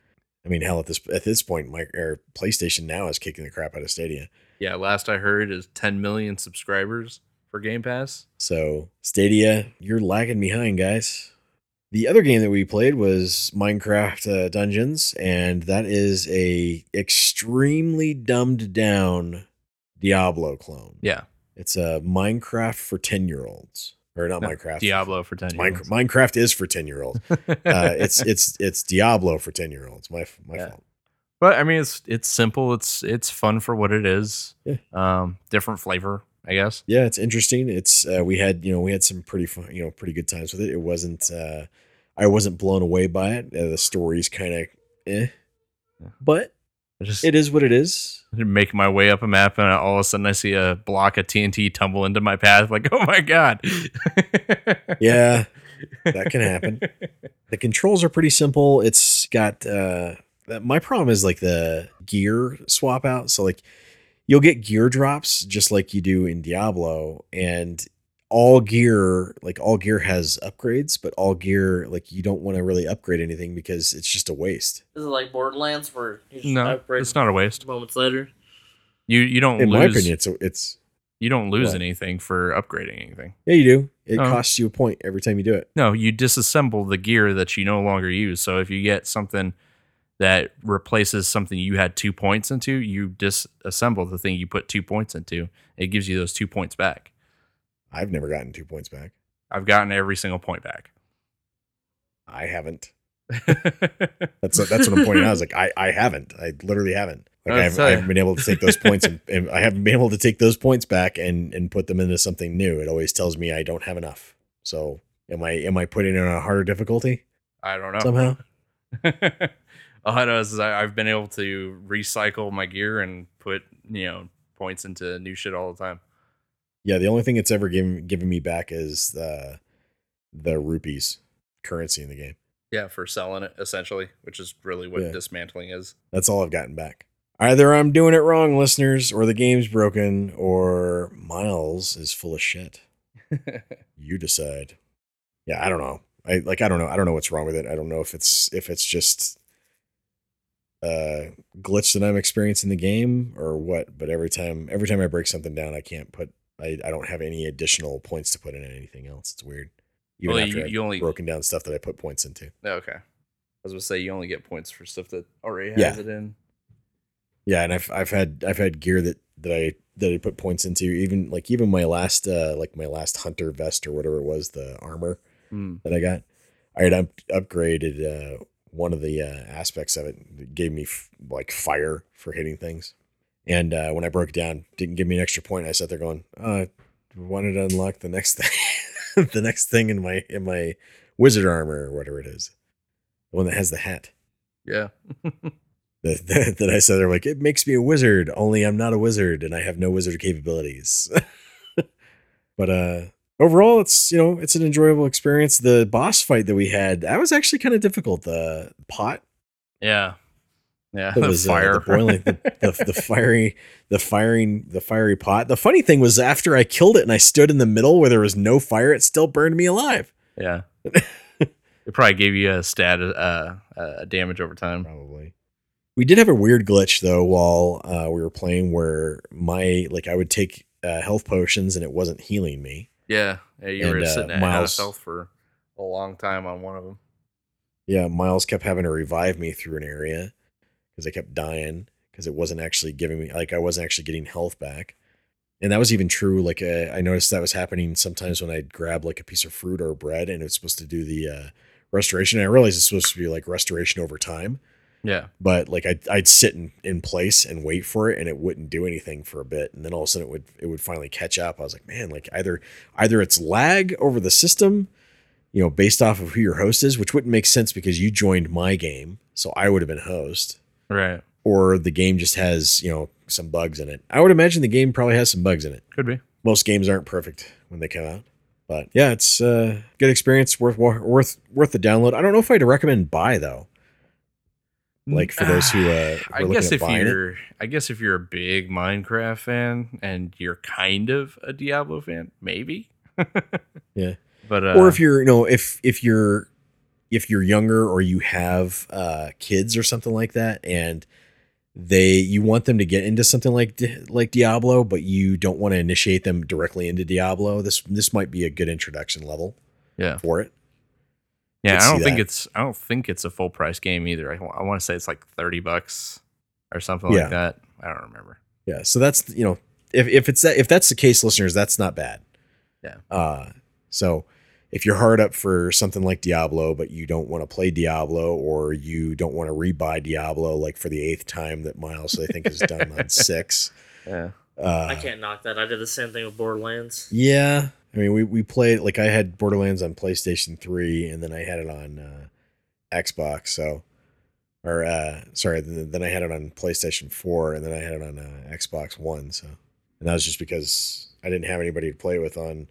I mean, hell, at this at this point, my or PlayStation now is kicking the crap out of Stadia. yeah, last I heard is 10 million subscribers for Game Pass. So Stadia, you're lagging behind, guys. The other game that we played was Minecraft uh, Dungeons, and that is a extremely dumbed down Diablo clone. Yeah, It's a Minecraft for ten year olds, or not No, Minecraft. Diablo for 10 It's years. Minecraft, is for ten year olds. Uh, it's it's it's Diablo for ten year olds. My my Yeah. fault. But I mean, it's it's simple. It's it's fun for what it is. Yeah. Um, different flavor, I guess. yeah, it's interesting. It's uh, we had you know we had some pretty fun you know pretty good times with it. It wasn't uh, I wasn't blown away by it. Uh, the story's kind of eh, Yeah. but I just it is what it is. make my way up a map, and all of a sudden I see a block of TNT tumble into my path. Like, oh my god! Yeah, that can happen. The controls are pretty simple. It's got uh, my problem is like the gear swap out. So like you'll get gear drops just like you do in Diablo, and all gear like all gear has upgrades, but all gear like you don't want to really upgrade anything because it's just a waste. Is it like Borderlands where you just no, it's not a waste. moments later? You you don't In lose. my opinion, it's it's You don't lose What? anything for upgrading anything. Yeah, you do. It Oh. costs you a point every time you do it. No, you disassemble the gear that you no longer use. So if you get something that replaces something you had two points into, you disassemble the thing you put two points into. It gives you those two points back. I've never gotten two points back. I've gotten every single point back. I haven't. That's that's what I'm pointing out. I was like, I, I haven't. I literally haven't. Like I, haven't, I haven't been able to take those points and, and I haven't been able to take those points back and and put them into something new. It always tells me I don't have enough. So am I am I putting it on a harder difficulty I don't know. somehow? All I know is I, I've been able to recycle my gear and put you know points into new shit all the time. Yeah, the only thing it's ever given given me back is the the rupees currency in the game. Yeah, for selling it essentially, which is really what Yeah. dismantling is. That's all I've gotten back. Either I'm doing it wrong, listeners, or the game's broken, or Miles is full of shit. You decide. Yeah, I don't know. I like I don't know. I don't know what's wrong with it. I don't know if it's if it's just uh, a glitch that I'm experiencing the game or what, but every time every time I break something down, I can't put I, I don't have any additional points to put in anything else. It's weird. Even Well, after you- you only- broken down stuff that I put points into. okay. I was gonna say you only get points for stuff that already has Yeah. it in. Yeah, and I've I've had I've had gear that that I that I put points into. Even like even my last uh like my last hunter vest or whatever it was, the armor Hmm. that I got. I had up, upgraded uh one of the uh, aspects of it. It gave me f- like fire for hitting things. And uh, when I broke it down, didn't give me an extra point. I sat there going, uh, wanted to unlock the next thing, the next thing in my in my wizard armor or whatever it is, the one that has the hat. Yeah. that, that, that I said they're like it makes me a wizard only I'm not a wizard and I have no wizard capabilities but uh overall it's you know it's an enjoyable experience the boss fight that we had that was actually kind of difficult the pot Yeah. Yeah. the was uh, fire. the boiling the, the, the fiery the firing the fiery pot the funny thing was after I killed it and I stood in the middle where there was no fire it still burned me alive yeah. it probably gave you a stat uh, uh damage over time. Probably. We did have a weird glitch though while uh, we were playing where my like I would take uh, health potions and it wasn't healing me. Yeah. Yeah, you were And, uh, sitting at Miles- Miles, health for a long time on one of them. Yeah, Miles kept having to revive me through an area because I kept dying because it wasn't actually giving me like I wasn't actually getting health back. And that was even true. Like uh, I noticed that was happening sometimes when I'd grab like a piece of fruit or bread and it's supposed to do the uh, restoration. And I realized it's supposed to be like restoration over time. Yeah. but like I'd, I'd sit in, in place and wait for it and it wouldn't do anything for a bit and then all of a sudden it would it would finally catch up i was like man like either either it's lag over the system you know based off of who your host is which wouldn't make sense because you joined my game so i would have been host Right. or the game just has you know some bugs in it i would imagine the game probably has some bugs in it Could be. most games aren't perfect when they come out but yeah it's a good experience worth worth worth the download i don't know if i'd recommend buy though like for those who uh I guess if you're I guess if you're a big Minecraft fan and you're kind of a Diablo fan, maybe. Yeah. But uh, or if you're you know if if you're if you're younger or you have uh kids or something like that and they you want them to get into something like like Diablo but you don't want to initiate them directly into Diablo this this might be a good introduction level yeah, for it yeah, could I don't think that. it's I don't think it's a full price game either. I, want to say it's like thirty bucks or something Yeah. like that. I don't remember. yeah so that's you know if if it's that if that's the case listeners that's not bad Yeah. uh so if you're hard up for something like Diablo, but you don't want to play Diablo, or you don't want to rebuy Diablo like for the eighth time that Miles I think has done on six, Yeah, Uh, I can't knock that. I did the same thing with Borderlands. Yeah, I mean, we we played like I had Borderlands on PlayStation Three, and then I had it on uh, Xbox. So, or uh, sorry, then, then I had it on PlayStation Four, and then I had it on uh, Xbox One. So, and that was just because I didn't have anybody to play with on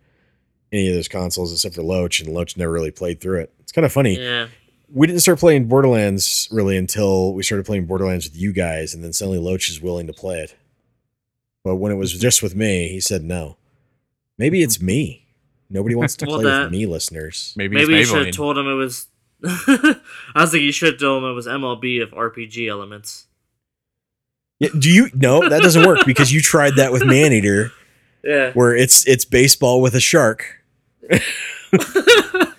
any of those consoles except for Loach, and Loach never really played through it. It's kind of funny. Yeah. We didn't start playing Borderlands really until we started playing Borderlands with you guys, and then suddenly Loach is willing to play it. But when it was mm-hmm. just with me, he said no. Maybe it's me. Nobody wants to Well, play that- with me, listeners. maybe, Maybe you should have told him it was. I was thinking you should have told him it was MLB of RPG elements. Yeah, do you? No, that doesn't work because you tried that with Maneater, Yeah. where it's it's baseball with a shark.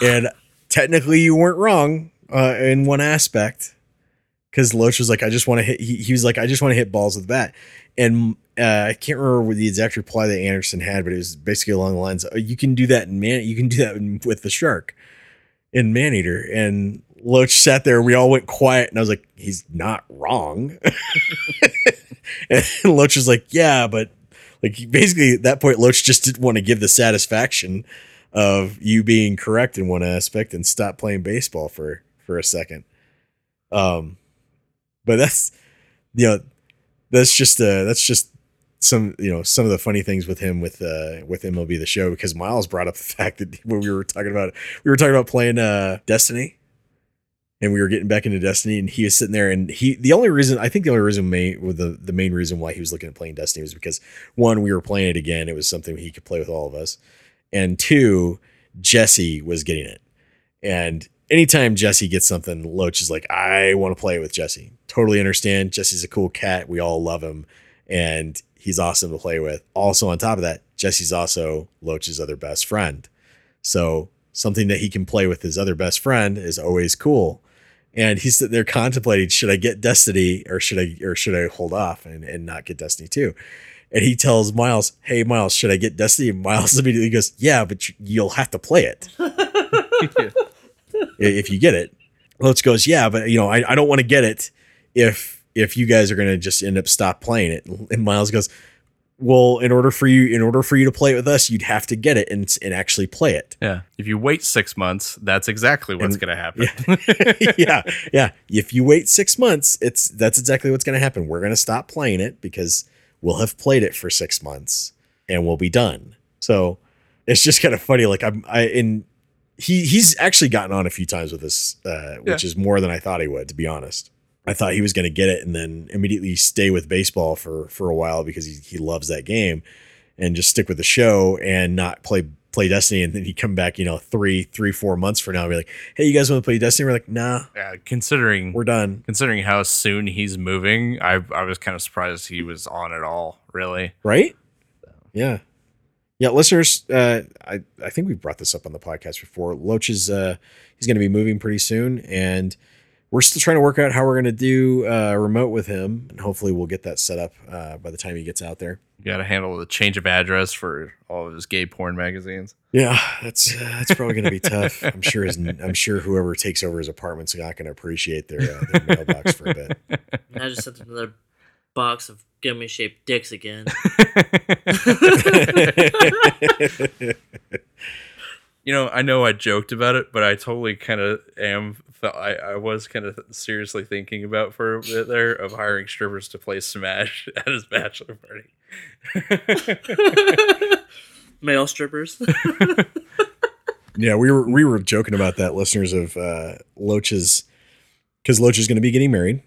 and technically, you weren't wrong uh, in one aspect, because Loach was like, "I just want to hit." He, he was like, "I just want to hit balls with that. and uh, I can't remember the exact reply that Anderson had, but it was basically along the lines, "Oh, "You can do that in man, you can do that in, with the shark in Maneater." And Loach sat there. We all went quiet, and I was like, "He's not wrong." and Loach was like, "Yeah, but." Like basically at that point, Loach just didn't want to give the satisfaction of you being correct in one aspect and stop playing baseball for for a second. Um, but that's you know that's just uh that's just some you know some of the funny things with him with uh with MLB the show because Miles brought up the fact that when we were talking about we were talking about playing uh Destiny and we were getting back into Destiny, and he was sitting there, and he the only reason I think the only reason main with the the main reason why he was looking at playing Destiny was because one we were playing it again, it was something he could play with all of us, and two Jesse was getting it, and anytime Jesse gets something, Loach is like, I want to play it with Jesse. Totally understand. Jesse's a cool cat. We all love him, and he's awesome to play with. Also, on top of that, Jesse's also Loach's other best friend. So something that he can play with his other best friend is always cool. And he's sitting there contemplating, should I get Destiny or should I or should I hold off and, and not get Destiny too? And he tells Miles, Hey Miles, should I get Destiny? And Miles immediately goes, Yeah, but you- you'll have to play it if you get it. Loach goes, Yeah, but you know, I, I don't want to get it if if you guys are gonna just end up stop playing it. And Miles goes, Well, in order for you in order for you to play it with us, you'd have to get it and, and actually play it. Yeah. If you wait six months, that's exactly what's going to happen. yeah, yeah. If you wait six months, it's that's exactly what's going to happen. We're going to stop playing it because we'll have played it for six months and we'll be done. So it's just kind of funny. Like I'm, I and he he's actually gotten on a few times with this, uh, which is more than I thought he would. To be honest, I thought he was going to get it and then immediately stay with baseball for for a while because he he loves that game and just stick with the show and not play play Destiny. And then he'd come back, you know, three three four months from now and be like, "Hey, you guys want to play Destiny?" We're like, "Nah, Yeah, considering we're done." considering how soon he's moving, I I was kind of surprised he was on at all. Really, right? Yeah, yeah. Listeners, uh, I I think we brought this up on the podcast before. Loach is uh, he's going to be moving pretty soon, and we're still trying to work out how we're going to do uh, remote with him, and hopefully we'll get that set up uh, by the time he gets out there. you got to handle the change of address for all of his gay porn magazines. Yeah, that's uh, that's probably going to be tough. I'm sure his, I'm sure whoever takes over his apartment's not going to appreciate their uh, their mailbox for a bit. I just sent another box of gummy shaped dicks again. You know, I know I joked about it, but I totally kind of am. I, I was kind of seriously thinking about for a bit there of hiring strippers to play Smash at his bachelor party. Male strippers. Yeah, we were we were joking about that, listeners of uh, Loach's, because Loach is going to be getting married,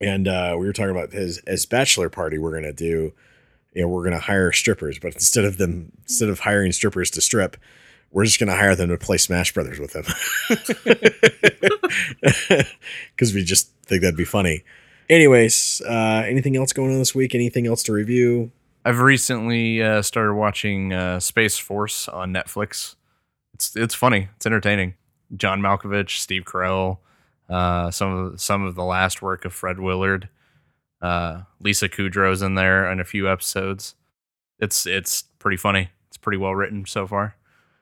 and uh, we were talking about his his bachelor party. We're going to do, you know, we're going to hire strippers, but instead of them, instead of hiring strippers to strip, we're just going to hire them to play Smash Brothers with him, because we just think that'd be funny. Anyways, uh, anything else going on this week? Anything else to review? I've recently uh, started watching uh, Space Force on Netflix. It's it's funny. It's entertaining. John Malkovich, Steve Carell, uh, some of some of the last work of Fred Willard, uh, Lisa Kudrow's in there in a few episodes. It's it's pretty funny. It's pretty well written so far.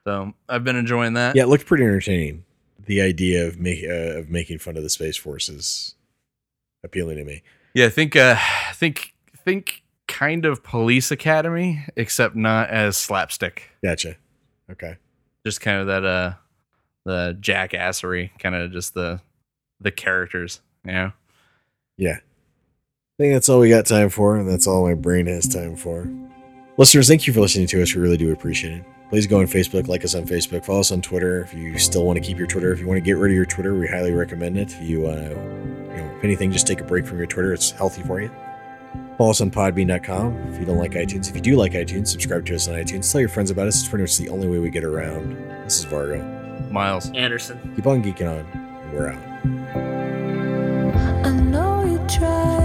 So I've been enjoying that. Yeah, it looked pretty entertaining. The idea of make, uh, of making fun of the space force is appealing to me. Yeah, I think uh think think kind of Police Academy, except not as slapstick. Gotcha. Okay. Just kind of that uh the jackassery, kind of just the the characters, you know. Yeah. I think that's all we got time for, and that's all my brain has time for. Listeners, thank you for listening to us. We really do appreciate it. Please go on Facebook, like us on Facebook, follow us on Twitter. If you still want to keep your Twitter, if you want to get rid of your Twitter, we highly recommend it. If you want to, you know, if anything, just take a break from your Twitter. It's healthy for you. Follow us on podbean.com. If you don't like iTunes, if you do like iTunes, subscribe to us on iTunes. Tell your friends about us. It's pretty much the only way we get around. This is Vargo. Miles. Anderson. Keep on geeking on. and We're out. I know you tried,